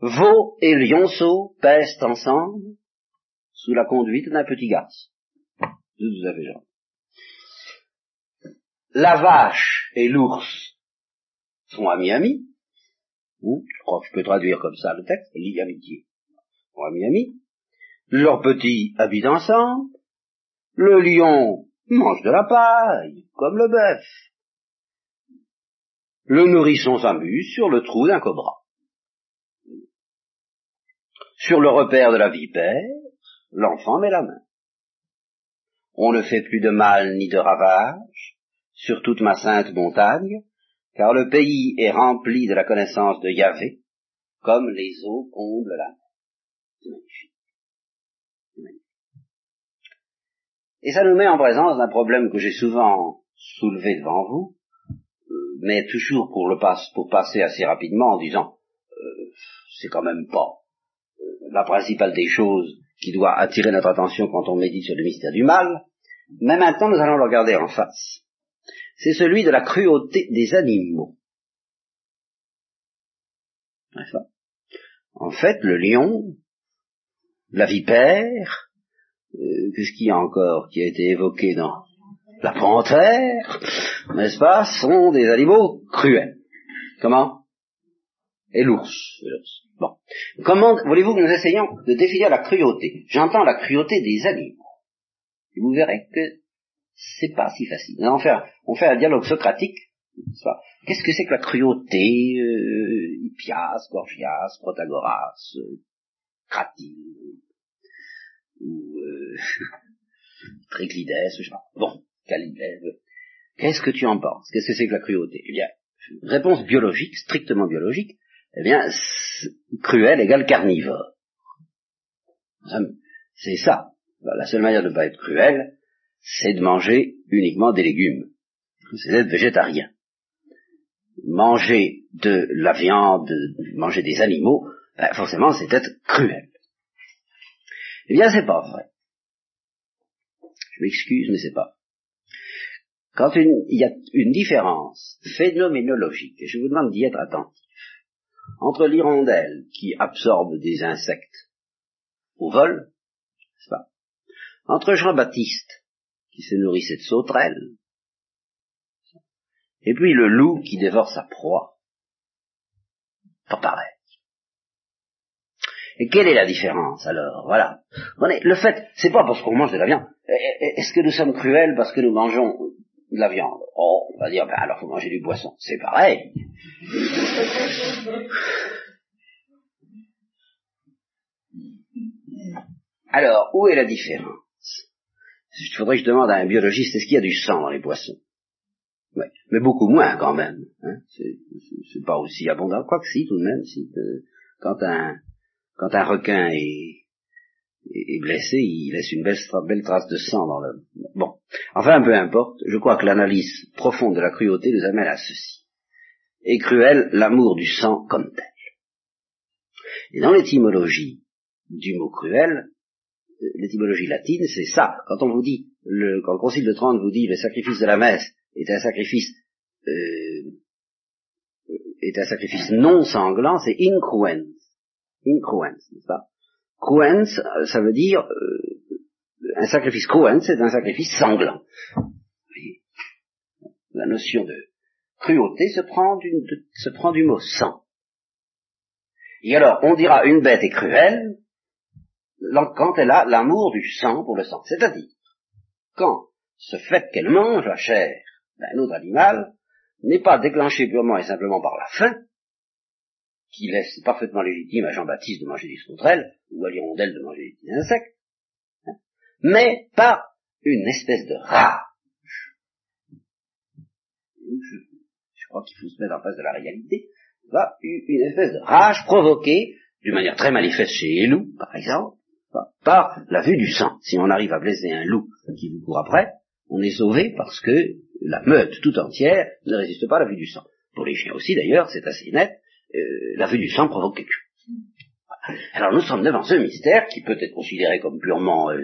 Veau et lionceau pèsent ensemble sous la conduite d'un petit garçon. Vous avez genre. La vache et l'ours sont amis-amis. Je crois que je peux traduire comme ça le texte, ligue amitié. Sont amis-amis. Leurs petits habitent ensemble. Le lion mange de la paille, comme le bœuf. Le nourrisson s'amuse sur le trou d'un cobra. Sur le repère de la vipère, l'enfant met la main. On ne fait plus de mal ni de ravage sur toute ma sainte montagne, car le pays est rempli de la connaissance de Yahvé, comme les eaux comblent la mer. C'est magnifique. Et ça nous met en présence d'un problème que j'ai souvent soulevé devant vous, euh, mais toujours pour le passe, pour passer assez rapidement en disant, euh, c'est quand même pas euh, la principale des choses qui doit attirer notre attention quand on médite sur le mystère du mal, mais maintenant nous allons le regarder en face c'est celui de la cruauté des animaux. En fait, le lion, la vipère, euh, qu'est-ce qu'il y a encore qui a été évoqué dans la panthère, n'est-ce pas, sont des animaux cruels. Comment? Et l'ours. Bon. Comment voulez-vous que nous essayions de définir la cruauté? J'entends la cruauté des animaux. Vous verrez que c'est pas si facile. On fait, on fait un dialogue socratique. Qu'est-ce que c'est que la cruauté euh, Hippias, Gorgias, Protagoras, euh, ou euh, je sais pas. Bon, Calibève. Qu'est-ce que tu en penses? Qu'est-ce que c'est que la cruauté? Eh bien, réponse biologique, strictement biologique, eh bien, cruel égale carnivore. C'est ça. La seule manière de ne pas être cruel, c'est de manger uniquement des légumes. C'est d'être végétarien. Manger de la viande, manger des animaux, ben forcément c'est être cruel. Eh bien, c'est pas vrai. Je m'excuse, mais c'est pas. Quand il y a une différence phénoménologique, et je vous demande d'y être attentif, entre l'hirondelle qui absorbe des insectes au vol, c'est pas, entre Jean-Baptiste qui se nourrissait de sauterelles. Et puis le loup qui dévore sa proie. Pas pareil. Et quelle est la différence alors? Voilà. Le fait, c'est pas parce qu'on mange de la viande. Est-ce que nous sommes cruels parce que nous mangeons de la viande? Oh, on va dire, ben alors faut manger du poisson. C'est pareil. Alors, où est la différence? Il faudrait que je demande à un biologiste, est-ce qu'il y a du sang dans les poissons? Ouais. Mais beaucoup moins quand même. Hein. C'est pas aussi abondant. Quoique si, tout de même, si, euh, quand, un, quand un requin est, est, blessé, il laisse une belle, trace de sang dans le... Bon. Enfin, peu importe. Je crois que l'analyse profonde de la cruauté nous amène à ceci. Et cruel, l'amour du sang comme tel. Et dans l'étymologie du mot cruel, l'étymologie latine, c'est ça. Quand on vous dit, le, quand le Concile de Trente vous dit le sacrifice de la messe est un sacrifice euh, est un sacrifice non sanglant, c'est incruens. Incruens, n'est-ce pas? Cruens, ça veut dire euh, un sacrifice cruens, c'est un sacrifice sanglant. La notion de cruauté se prend du mot sang. Et alors, on dira une bête est cruelle quand elle a l'amour du sang pour le sang. C'est-à-dire, quand ce fait qu'elle mange la chair d'un autre animal n'est pas déclenché purement et simplement par la faim, qui laisse parfaitement légitime à Jean-Baptiste de manger des sauterelles, ou à l'hirondelle de manger des insectes, hein, mais par une espèce de rage. Je, crois qu'il faut se mettre en face de la réalité. une espèce de rage provoquée, d'une manière très manifeste chez les loups, par exemple, par la vue du sang. Si on arrive à blesser un loup qui vous court après, on est sauvé parce que la meute tout entière ne résiste pas à la vue du sang. Pour les chiens aussi d'ailleurs, c'est assez net, euh, la vue du sang provoque quelque chose. Alors nous sommes devant ce mystère qui peut être considéré comme purement euh,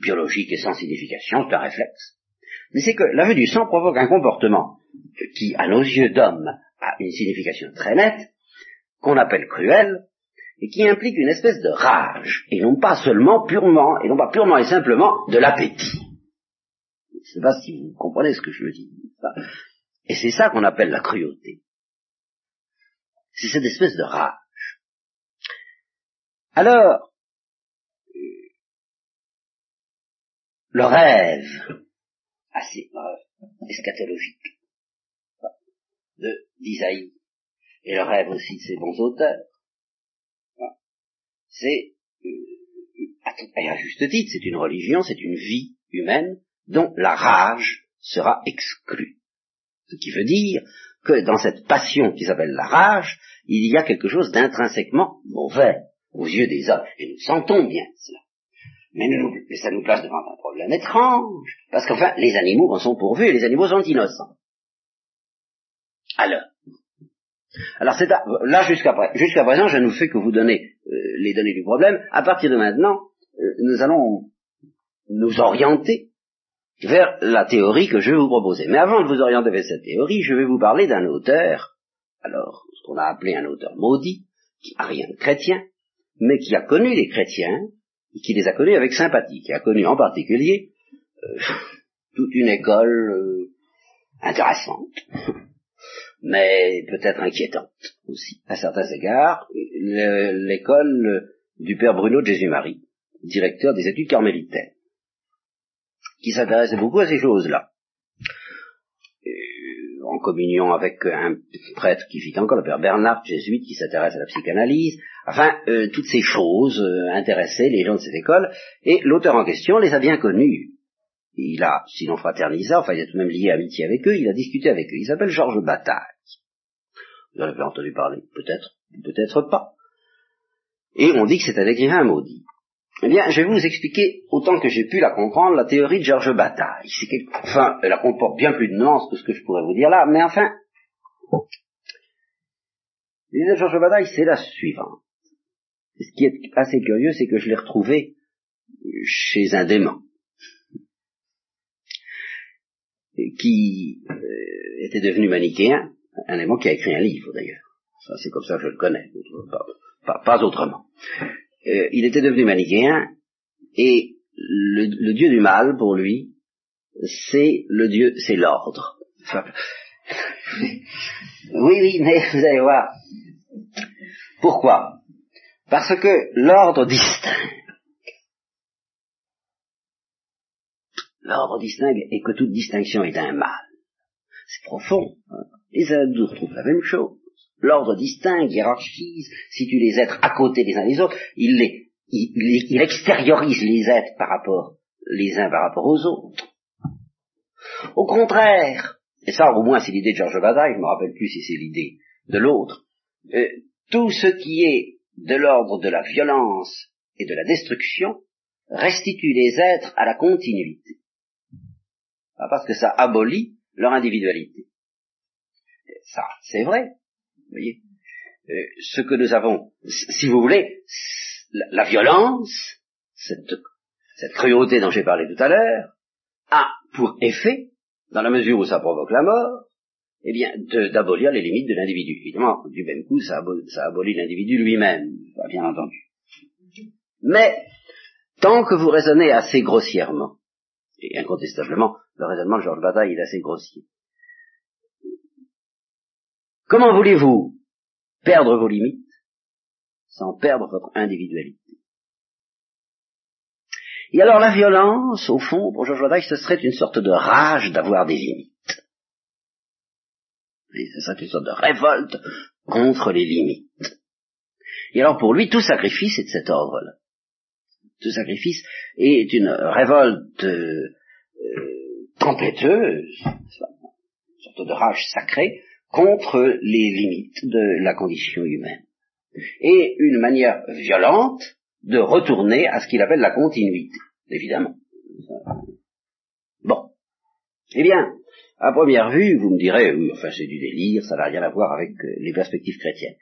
biologique et sans signification, c'est un réflexe. Mais c'est que la vue du sang provoque un comportement qui, à nos yeux d'hommes, a une signification très nette, qu'on appelle cruel, et qui implique une espèce de rage, et non pas seulement purement, et non pas purement et simplement de l'appétit. Je ne sais pas si vous comprenez ce que je veux dire. Et c'est ça qu'on appelle la cruauté. C'est cette espèce de rage. Alors, le rêve, assez eschatologique, de d'Isaïe, et le rêve aussi de ses bons auteurs, c'est, euh, à juste titre, c'est une religion, c'est une vie humaine dont la rage sera exclue. Ce qui veut dire que dans cette passion qui s'appelle la rage, il y a quelque chose d'intrinsèquement mauvais aux yeux des hommes. Et nous sentons bien cela. Mais, ça nous place devant un problème étrange, parce qu'enfin, les animaux en sont pourvus et les animaux sont innocents. Alors, alors c'est là jusqu'à jusqu'à présent, je ne fais que vous donner euh, les données du problème. À partir de maintenant, euh, nous allons nous orienter vers la théorie que je vais vous proposer. Mais avant de vous orienter vers cette théorie, je vais vous parler d'un auteur, alors ce qu'on a appelé un auteur maudit, qui n'a rien de chrétien, mais qui a connu les chrétiens, et qui les a connus avec sympathie, qui a connu en particulier euh, toute une école euh, intéressante, mais peut-être inquiétante aussi, à certains égards, l'école du père Bruno de Jésus-Marie, directeur des études carmélitaires qui s'intéressait beaucoup à ces choses-là. En communion avec un prêtre qui vit encore, le père Bernard, jésuite, qui s'intéresse à la psychanalyse. Enfin, euh, toutes ces choses euh, intéressaient les gens de cette école, et l'auteur en question les a bien Il a, sinon fraternisé, enfin il a tout de même lié amitié avec eux, il a discuté avec eux. Il s'appelle Georges Bataille. Vous en avez entendu parler, peut-être, peut-être pas. Et on dit que c'est un écrivain maudit. Eh bien, je vais vous expliquer, autant que j'ai pu la comprendre, la théorie de Georges Bataille. Enfin, elle comporte bien plus de nuances que ce que je pourrais vous dire là, mais enfin, l'idée de Georges Bataille, c'est la suivante. ce qui est assez curieux, c'est que je l'ai retrouvé chez un démon, qui euh, était devenu manichéen, un démon qui a écrit un livre d'ailleurs. C'est comme ça que je le connais, pas autrement. Euh, il était devenu manichéen, et le, dieu du mal, pour lui, c'est le dieu, c'est l'ordre. oui, oui, mais vous allez voir. Pourquoi? Parce que l'ordre distingue. L'ordre distingue et que toute distinction est un mal. C'est profond. Hein. Les adultes retrouvent la même chose l'ordre distingue, hiérarchise, situe les êtres à côté les uns des autres, il, les, il, extériorise les êtres par rapport les uns par rapport aux autres. Au contraire, et ça au moins c'est l'idée de Georges Bataille, je ne me rappelle plus si c'est l'idée de l'autre, euh, tout ce qui est de l'ordre de la violence et de la destruction restitue les êtres à la continuité. Parce que ça abolit leur individualité. Ça, c'est vrai. Vous voyez euh, Ce que nous avons, si vous voulez, la, violence, cette, cette cruauté dont j'ai parlé tout à l'heure, a pour effet, dans la mesure où ça provoque la mort, eh bien, d'abolir les limites de l'individu. Évidemment, du même coup, ça, abolit l'individu lui-même, bien entendu. Mais, tant que vous raisonnez assez grossièrement, et incontestablement, le raisonnement de Georges Bataille est assez grossier, Comment voulez-vous perdre vos limites sans perdre votre individualité? Et alors la violence, au fond, pour Georges Bataille, ce serait une sorte de rage d'avoir des limites. C'est ça une sorte de révolte contre les limites. Et alors pour lui, tout sacrifice est de cet ordre-là. Tout sacrifice est une révolte euh, tempétueuse, une sorte de rage sacrée, contre les limites de la condition humaine. Et une manière violente de retourner à ce qu'il appelle la continuité, évidemment. Bon. Eh bien, à première vue, vous me direz, oui, enfin c'est du délire, ça n'a rien à voir avec euh, les perspectives chrétiennes.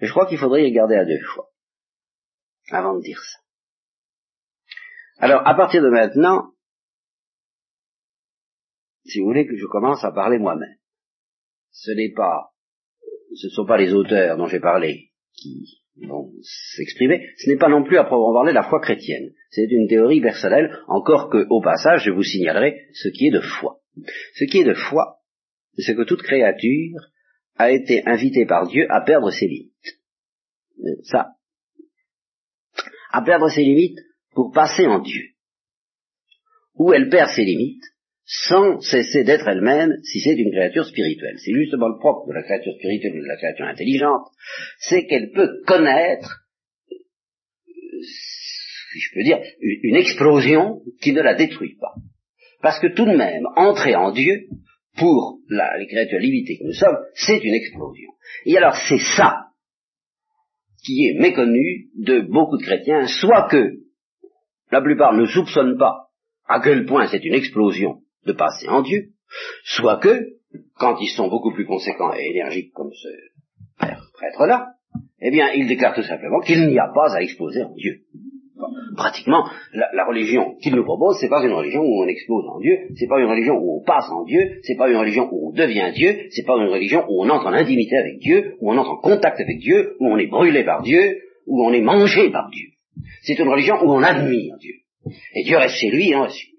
Mais je crois qu'il faudrait y regarder à deux fois, avant de dire ça. Alors, à partir de maintenant, si vous voulez que je commence à parler moi-même, ce n'est pas, ce ne sont pas les auteurs dont j'ai parlé qui vont s'exprimer, ce n'est pas non plus à proprement parler la foi chrétienne. C'est une théorie personnelle, encore que, au passage, je vous signalerai ce qui est de foi. Ce qui est de foi, c'est que toute créature a été invitée par Dieu à perdre ses limites. Ça. À perdre ses limites pour passer en Dieu. Où elle perd ses limites, sans cesser d'être elle-même si c'est une créature spirituelle. C'est justement le propre de la créature spirituelle ou de la créature intelligente, c'est qu'elle peut connaître, si je peux dire, une explosion qui ne la détruit pas. Parce que tout de même, entrer en Dieu, pour la, les créatures limitées que nous sommes, c'est une explosion. Et alors c'est ça qui est méconnu de beaucoup de chrétiens, soit que la plupart ne soupçonnent pas à quel point c'est une explosion de passer en Dieu, soit que, quand ils sont beaucoup plus conséquents et énergiques comme ce prêtre-là, eh bien, ils déclarent tout simplement qu'il n'y a pas à exploser en Dieu. Pratiquement, la, religion qu'il nous propose, c'est pas une religion où on explose en Dieu, c'est pas une religion où on passe en Dieu, c'est pas une religion où on devient Dieu, c'est pas une religion où on entre en intimité avec Dieu, où on entre en contact avec Dieu, où on est brûlé par Dieu, où on est mangé par Dieu. C'est une religion où on admire Dieu. Et Dieu reste chez lui et ensuite.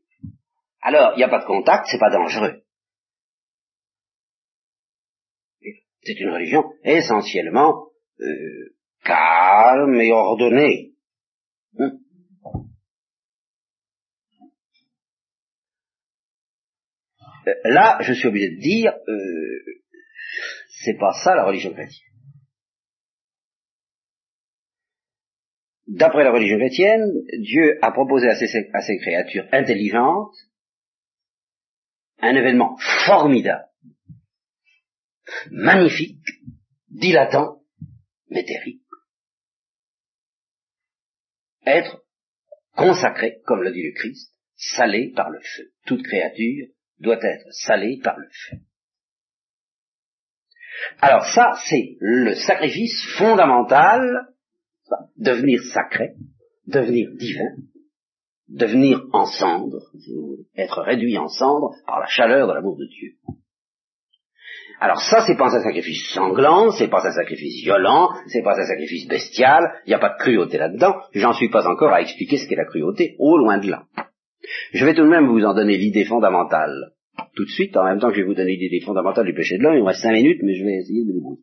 Alors, il n'y a pas de contact, c'est pas dangereux. C'est une religion essentiellement euh, calme et ordonnée. Hum. Euh, là, je suis obligé de dire, euh, c'est pas ça la religion chrétienne. D'après la religion chrétienne, Dieu a proposé à ses créatures intelligentes un événement formidable, magnifique, dilatant, mais terrible. Être consacré, comme le dit le Christ, salé par le feu. Toute créature doit être salée par le feu. Alors ça, c'est le sacrifice fondamental, devenir sacré, devenir divin, devenir en cendre, être réduit en cendre par la chaleur de l'amour de Dieu. Alors ça, c'est pas un sacrifice sanglant, c'est pas un sacrifice violent, c'est pas un sacrifice bestial, il n'y a pas de cruauté là-dedans, j'en suis pas encore à expliquer ce qu'est la cruauté, au loin de là. Je vais tout de même vous en donner l'idée fondamentale tout de suite, en même temps que je vais vous donner l'idée fondamentale du péché de l'homme, il me reste cinq minutes, mais je vais essayer de débrouiller.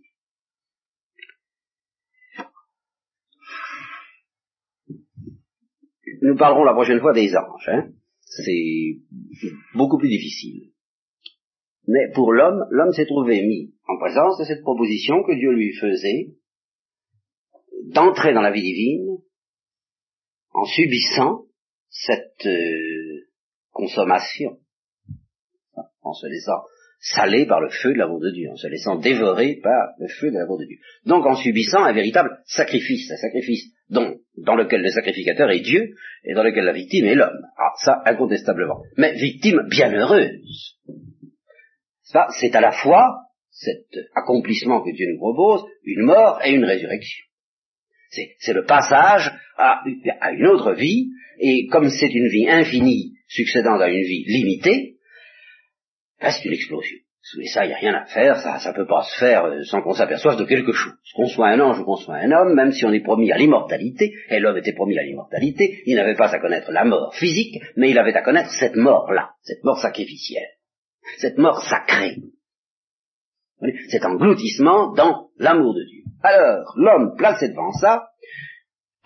Nous parlerons la prochaine fois des anges. Hein. C'est beaucoup plus difficile. Mais pour l'homme, l'homme s'est trouvé mis en présence de cette proposition que Dieu lui faisait d'entrer dans la vie divine en subissant cette euh, consommation, en se laissant salé par le feu de l'amour de Dieu, en se laissant dévorer par le feu de l'amour de Dieu. Donc en subissant un véritable sacrifice, un sacrifice dans lequel le sacrificateur est Dieu et dans lequel la victime est l'homme. Ah, ça, incontestablement. Mais victime bienheureuse. C'est à la fois cet accomplissement que Dieu nous propose, une mort et une résurrection. C'est le passage à, à une autre vie, et comme c'est une vie infinie succédant à une vie limitée, c'est une explosion. Et ça, il n'y a rien à faire, ça ne peut pas se faire euh, sans qu'on s'aperçoive de quelque chose. Qu'on soit un ange ou qu'on soit un homme, même si on est promis à l'immortalité, et l'homme était promis à l'immortalité, il n'avait pas à connaître la mort physique, mais il avait à connaître cette mort-là, cette mort sacrificielle, cette mort sacrée, cet engloutissement dans l'amour de Dieu. Alors, l'homme placé devant ça,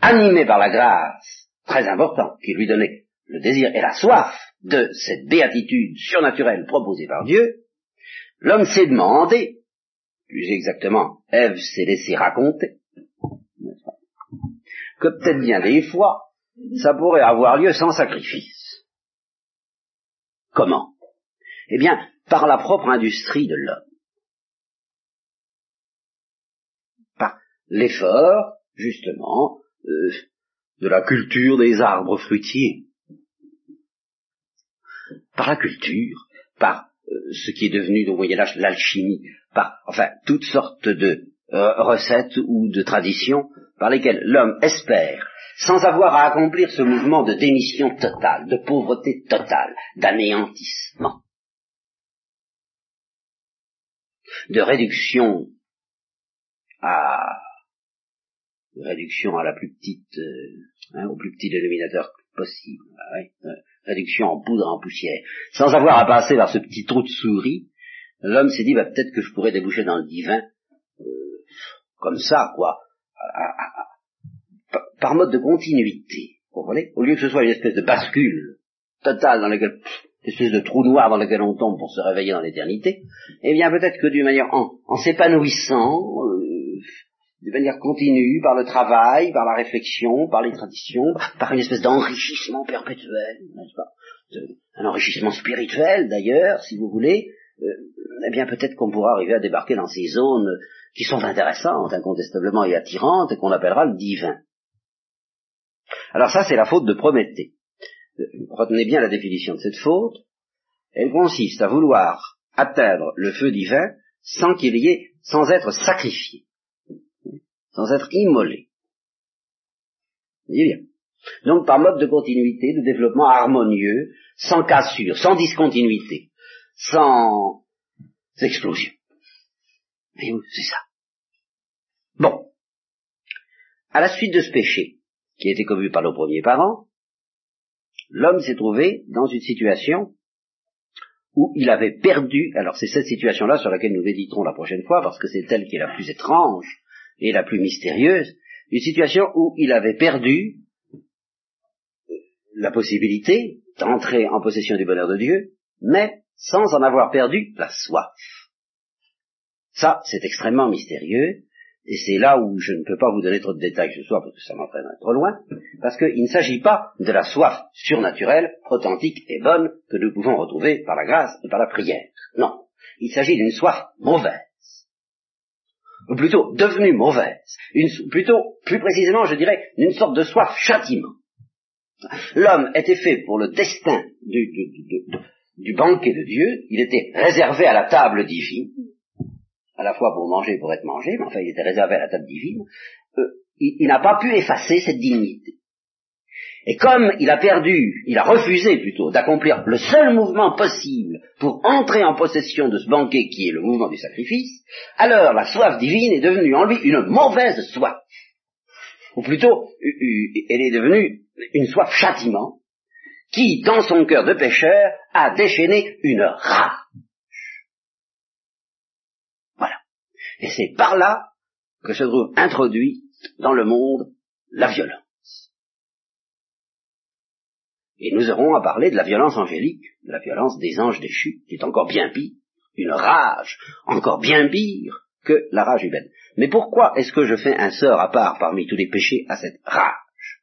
animé par la grâce très importante qui lui donnait le désir et la soif de cette béatitude surnaturelle proposée par Dieu, l'homme s'est demandé, plus exactement, Ève s'est laissé raconter, que peut-être bien des fois, ça pourrait avoir lieu sans sacrifice. Comment? Eh bien, par la propre industrie de l'homme. Par l'effort, justement, euh, de la culture des arbres fruitiers. Par la culture, par ce qui est devenu au Moyen Âge l'alchimie, par enfin toutes sortes de euh, recettes ou de traditions par lesquelles l'homme espère, sans avoir à accomplir ce mouvement de démission totale, de pauvreté totale, d'anéantissement, de réduction à réduction à la plus petite, euh, hein, au plus petit dénominateur possible, euh, réduction en poudre, en poussière, sans avoir à passer par ce petit trou de souris, l'homme s'est dit bah, peut-être que je pourrais déboucher dans le divin euh, comme ça, quoi, par mode de continuité, vous comprenez Au lieu que ce soit une espèce de bascule totale dans laquelle, une espèce de trou noir dans lequel on tombe pour se réveiller dans l'éternité, eh bien peut-être que d'une manière, en, s'épanouissant, euh, de manière continue, par le travail, par la réflexion, par les traditions, par une espèce d'enrichissement perpétuel, n'est-ce pas? Un enrichissement spirituel d'ailleurs, si vous voulez, euh, eh bien peut-être qu'on pourra arriver à débarquer dans ces zones qui sont intéressantes, incontestablement et attirantes, et qu'on appellera le divin. Alors ça, c'est la faute de Prométhée. Euh, retenez bien la définition de cette faute. Elle consiste à vouloir atteindre le feu divin sans qu'il y ait, sans être sacrifié, sans être immolé. Vous voyez bien. Donc par mode de continuité, de développement harmonieux, sans cassure, sans discontinuité, sans explosion. C'est ça. Bon. À la suite de ce péché, qui a été commu par nos premiers parents, l'homme s'est trouvé dans une situation où il avait perdu, alors c'est cette situation-là sur laquelle nous méditerons la prochaine fois, parce que c'est elle qui est la plus étrange et la plus mystérieuse, une situation où il avait perdu la possibilité d'entrer en possession du bonheur de Dieu, mais sans en avoir perdu la soif. Ça, c'est extrêmement mystérieux, et c'est là où je ne peux pas vous donner trop de détails ce soir parce que ça m'entraînerait trop loin, parce qu'il ne s'agit pas de la soif surnaturelle, authentique et bonne que nous pouvons retrouver par la grâce et par la prière. Non, il s'agit d'une soif mauvaise, ou plutôt devenue mauvaise, plutôt, plus précisément, je dirais, d'une sorte de soif châtiment. L'homme était fait pour le destin du, du banquet de Dieu, il était réservé à la table divine, à la fois pour manger et pour être mangé, mais enfin il était réservé à la table divine, euh, il, n'a pas pu effacer cette dignité. Et comme il a perdu, il a refusé plutôt d'accomplir le seul mouvement possible pour entrer en possession de ce banquet qui est le mouvement du sacrifice, alors la soif divine est devenue en lui une mauvaise soif. Ou plutôt, elle est devenue une soif châtiment qui, dans son cœur de pécheur, a déchaîné une rage Et c'est par là que se trouve introduit dans le monde la violence. Et nous aurons à parler de la violence angélique, de la violence des anges déchus, qui est encore bien pire, une rage encore bien pire que la rage humaine. Mais pourquoi est-ce que je fais un sort à part parmi tous les péchés à cette rage?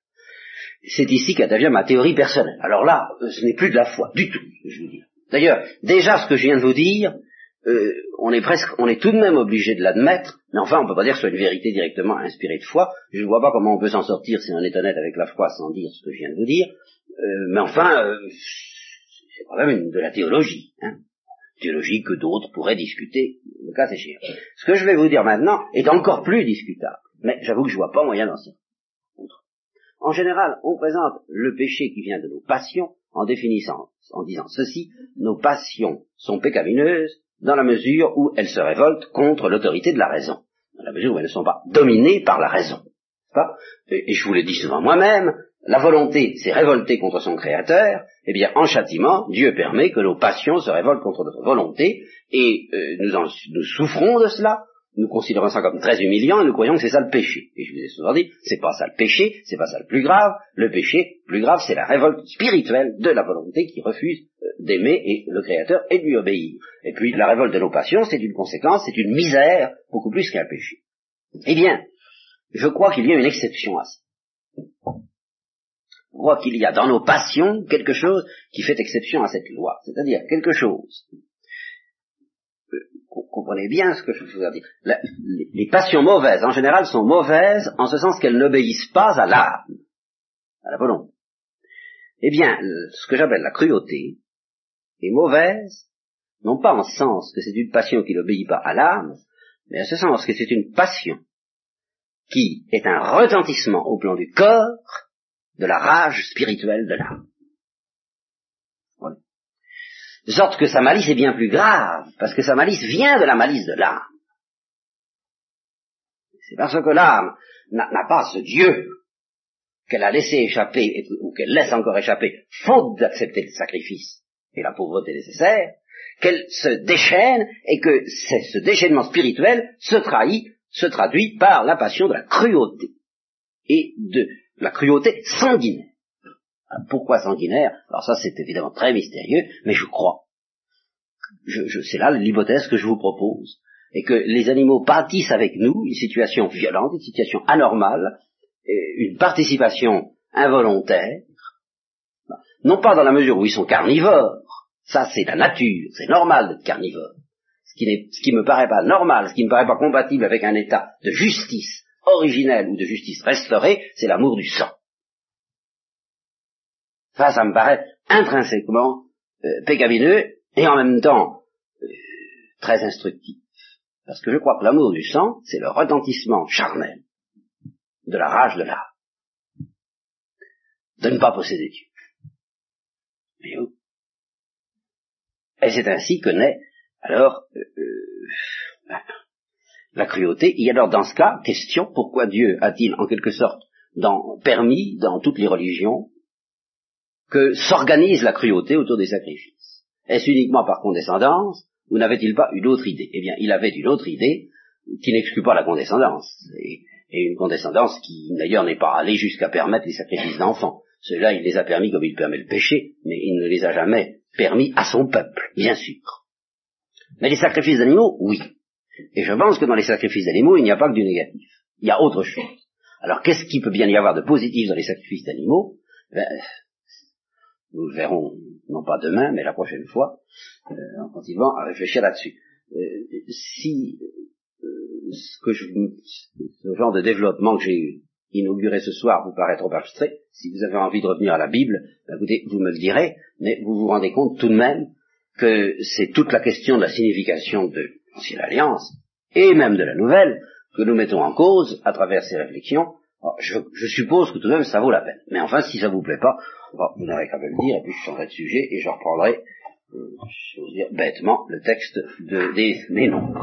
C'est ici qu'intervient ma théorie personnelle. Alors là, ce n'est plus de la foi, du tout, je vous dis. D'ailleurs, déjà ce que je viens de vous dire, euh, on est presque, on est tout de même obligé de l'admettre, mais enfin on ne peut pas dire que ce soit une vérité directement inspirée de foi. Je ne vois pas comment on peut s'en sortir si on est honnête avec la foi sans dire ce que je viens de vous dire. Euh, mais enfin, euh, c'est quand même de la théologie, hein. théologie que d'autres pourraient discuter, le cas échéant. Ce que je vais vous dire maintenant est encore plus discutable, mais j'avoue que je vois pas moyen d'en sortir. En général, on présente le péché qui vient de nos passions en définissant, en disant ceci, nos passions sont pécamineuses dans la mesure où elles se révoltent contre l'autorité de la raison, dans la mesure où elles ne sont pas dominées par la raison. Et, je vous l'ai dit souvent moi-même, la volonté s'est révoltée contre son créateur, eh bien en châtiment, Dieu permet que nos passions se révoltent contre notre volonté, et euh, nous, souffrons de cela, nous considérons ça comme très humiliant et nous croyons que c'est ça le péché. Et je vous ai souvent dit, c'est pas ça le péché, c'est pas ça le plus grave. Le péché, plus grave, c'est la révolte spirituelle de la volonté qui refuse euh, d'aimer et le Créateur et de lui obéir. Et puis la révolte de nos passions, c'est une conséquence, c'est une misère, beaucoup plus qu'un péché. Eh bien, je crois qu'il y a une exception à ça. Crois qu'il y a dans nos passions quelque chose qui fait exception à cette loi, c'est-à-dire quelque chose comprenez bien ce que je veux dire. les, passions mauvaises, en général, sont mauvaises en ce sens qu'elles n'obéissent pas à l'âme, à la volonté. Eh bien, ce que j'appelle la cruauté est mauvaise, non pas en ce sens que c'est une passion qui n'obéit pas à l'âme, mais en ce sens que c'est une passion qui est un retentissement au plan du corps de la rage spirituelle de l'âme. De sorte que sa malice est bien plus grave, parce que sa malice vient de la malice de l'âme. C'est parce que l'âme n'a pas ce Dieu qu'elle a laissé échapper, ou qu'elle laisse encore échapper, faute d'accepter le sacrifice et la pauvreté nécessaire, qu'elle se déchaîne et que ce déchaînement spirituel se trahit, se traduit par la passion de la cruauté et de la cruauté sanguinaire. Pourquoi sanguinaire? Alors ça c'est évidemment très mystérieux, mais je crois. Je, c'est là l'hypothèse que je vous propose. Et que les animaux bâtissent avec nous une situation violente, une situation anormale, une participation involontaire, non pas dans la mesure où ils sont carnivores, ça c'est la nature, c'est normal d'être carnivore. Ce qui, ce qui me paraît pas normal, ce qui me paraît pas compatible avec un état de justice originelle ou de justice restaurée, c'est l'amour du sang. Ça, ça me paraît intrinsèquement euh, pécamineux et en même temps euh, très instructif. Parce que je crois que l'amour du sang, c'est le retentissement charnel de la rage de l'âme. De ne pas posséder Dieu. Et c'est ainsi que naît alors euh, euh, la cruauté. Et alors dans ce cas, question, pourquoi Dieu a-t-il en quelque sorte permis dans toutes les religions que s'organise la cruauté autour des sacrifices? Est-ce uniquement par condescendance ou n'avait-il pas une autre idée? Eh bien, il avait une autre idée qui n'exclut pas la condescendance, et, une condescendance qui d'ailleurs n'est pas allée jusqu'à permettre les sacrifices d'enfants. Cela, il les a permis comme il permet le péché, mais il ne les a jamais permis à son peuple, bien sûr. Mais les sacrifices d'animaux, oui. Et je pense que dans les sacrifices d'animaux, il n'y a pas que du négatif. Il y a autre chose. Alors qu'est-ce qui peut bien y avoir de positif dans les sacrifices d'animaux? Ben, nous le verrons, non pas demain, mais la prochaine fois, euh, en continuant à réfléchir là-dessus. Euh, si euh, ce, que je, ce genre de développement que j'ai inauguré ce soir vous paraît trop abstrait, si vous avez envie de revenir à la Bible, ben, écoutez, vous me le direz, mais vous vous rendez compte tout de même que c'est toute la question de la signification de l'ancienne alliance, et même de la nouvelle, que nous mettons en cause à travers ces réflexions. je, je, suppose que tout de même ça vaut la peine. Mais enfin, si ça vous plaît pas, vous n'aurez qu'à me le dire, et puis je changerai de sujet, et je reprendrai, euh, je dire, bêtement, le texte de, des, des noms.